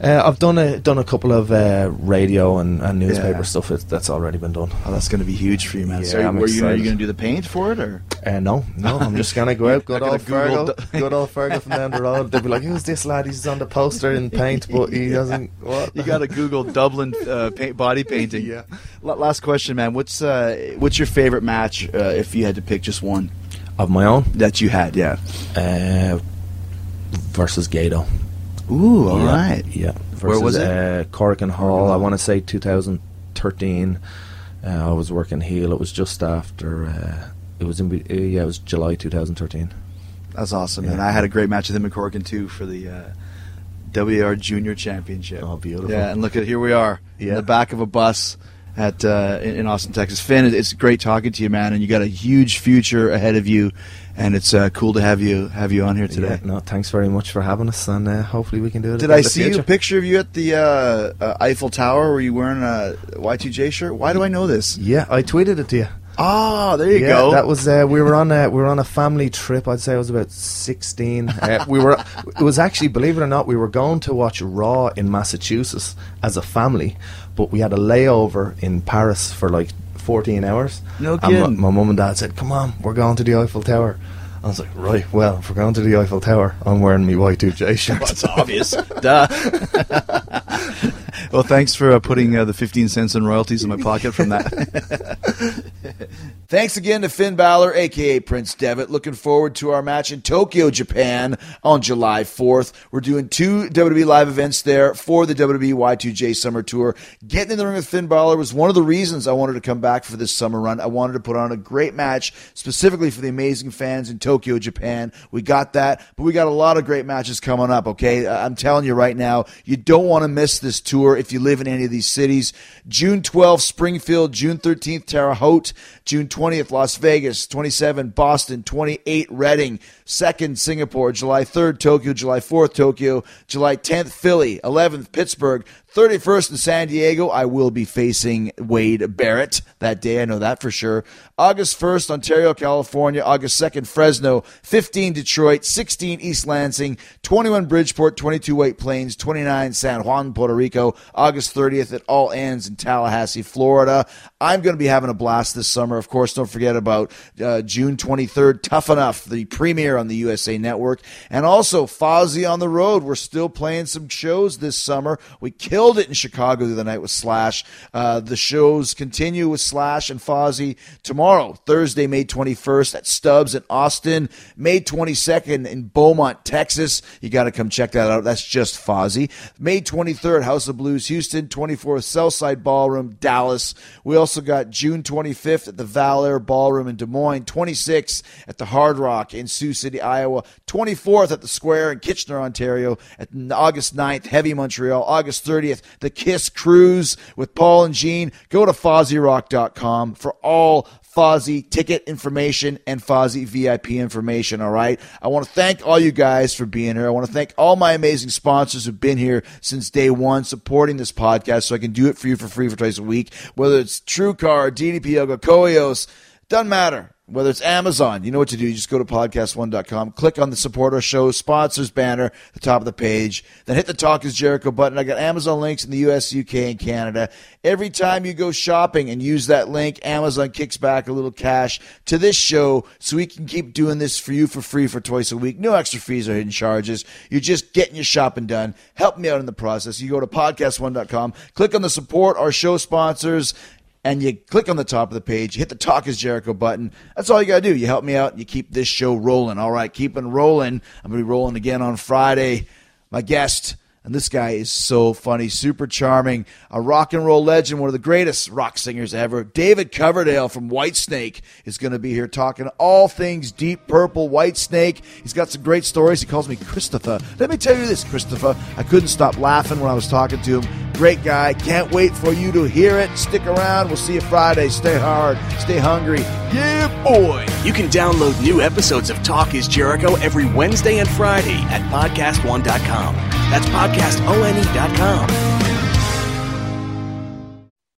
Uh, I've done a done a couple of uh, radio and, and newspaper Yeah. stuff. It, that's already been done. Oh, that's going to be huge for you, man. Yeah, are, I'm were you, are you going to do the paint for it, or Uh, no, no, I'm just gonna go (laughs) out, good old Google Fergal, the- good old Fergal from down the road. They'll be like, "Who's this lad? He's on the poster in paint, but he (laughs) doesn't." What? you got to Google Dublin uh, paint, body painting? Yeah. Last question, man. What's uh, what's your favorite match uh, if you had to pick just one of my own that you had? Yeah. uh, versus Gato. Ooh, all yeah, right. Yeah. Where was it? Uh, Korakuen Hall. I want to say 2013. Uh, I was working heel. It was just after. Uh, it was in. uh, Yeah, it was July 2013. That's awesome. Yeah. And I had a great match with him in Corkin too for the uh, WR Junior Championship. Oh, beautiful. Yeah, and look at here we are in Yeah. the back of a bus at uh, in, in Austin, Texas. Finn, it's great talking to you, man, and you got a huge future ahead of you, and it's uh, cool to have you have you on here today. Yeah, no, thanks very much for having us, and uh, hopefully we can do it. Did I see future. a picture of you at the uh, uh, Eiffel Tower? Were you wearing a Y2J shirt? Why do I know this? Yeah, I tweeted it to you. Ah, there you yeah, go. that was uh, we were on a we were on a family trip. I'd say I was about sixteen. Uh, we were it was actually believe it or not we were going to watch Raw in Massachusetts as a family, but we had a layover in Paris for like fourteen hours. No And my- kidding. my mum and dad said, "Come on, we're going to the Eiffel Tower." I was like, "Right, well, if we're going to the Eiffel Tower, I'm wearing my Y2J shirt." That's obvious. Duh. (laughs) well, thanks for uh, putting uh, the 15 cents in royalties in my pocket from that. (laughs) Thanks again to Finn Balor, aka Prince Devitt. Looking forward to our match in Tokyo, Japan on July 4th. We're doing two WWE live events there for the WWE Y2J Summer Tour. Getting in the ring with Finn Balor was one of the reasons I wanted to come back for this summer run. I wanted to put on a great match specifically for the amazing fans in Tokyo, Japan. We got that, but we got a lot of great matches coming up, okay? I'm telling you right now, you don't want to miss this tour if you live in any of these cities. June 12th, Springfield. June 13th, Terre Haute. June 20th, Las Vegas. 27, Boston. 28, Reading. 2nd, Singapore. July 3rd, Tokyo. July 4th, Tokyo. July 10th, Philly. 11th, Pittsburgh. 31st in San Diego, I will be facing Wade Barrett that day. I know that for sure. August 1st, Ontario, California. August 2nd, Fresno. 15, Detroit. 16, East Lansing. 21, Bridgeport. 22, White Plains. 29, San Juan, Puerto Rico. August 30th, it all ends in Tallahassee, Florida. I'm going to be having a blast this summer. Of course, don't forget about uh, June 23rd, Tough Enough, the premiere on the USA Network. And also, Fozzy on the Road. We're still playing some shows this summer. We killed it in Chicago the other night with Slash. Uh, the shows continue with Slash and Fozzy tomorrow, Thursday, May 21st at Stubbs in Austin, May 22nd in Beaumont, Texas. You got to come check that out. That's just Fozzy. May 23rd, House of Blues, Houston, 24th, Southside Ballroom, Dallas. We also got June 25th at the Val Air Ballroom in Des Moines, 26th at the Hard Rock in Sioux City, Iowa, 24th at the Square in Kitchener, Ontario, at August 9th, Heavy Montreal, August 30th, the Kiss Cruise with Paul and Gene. Go to FozzyRock.com for all Fozzy ticket information and Fozzy VIP information. All right. I want to thank all you guys for being here. I want to thank all my amazing sponsors who've been here since day one, supporting this podcast so I can do it for you for free for twice a week. Whether it's TrueCar, DDP Yoga, Koios, doesn't matter. Whether it's Amazon, you know what to do. You just go to podcast1.com, click on the support our show sponsors banner at the top of the page, then hit the Talk is Jericho button. I got Amazon links in the US, UK, and Canada. Every time you go shopping and use that link, Amazon kicks back a little cash to this show so we can keep doing this for you for free for twice a week. No extra fees or hidden charges. You're just getting your shopping done. Help me out in the process. You go to podcast1.com, click on the support our show sponsors, and you click on the top of the page, you hit the Talk is Jericho button. That's all you got to do. You help me out you keep this show rolling. All right, keeping rolling. I'm going to be rolling again on Friday. My guest, and this guy is so funny, super charming, a rock and roll legend, one of the greatest rock singers ever. David Coverdale from Whitesnake is going to be here talking all things Deep Purple, Whitesnake. He's got some great stories. He calls me Christopher. Let me tell you this, Christopher. I couldn't stop laughing when I was talking to him. Great guy. Can't wait for you to hear it. Stick around. We'll see you Friday. Stay hard. Stay hungry. Yeah, boy. You can download new episodes of Talk is Jericho every Wednesday and Friday at podcastone.com. That's podcastone.com.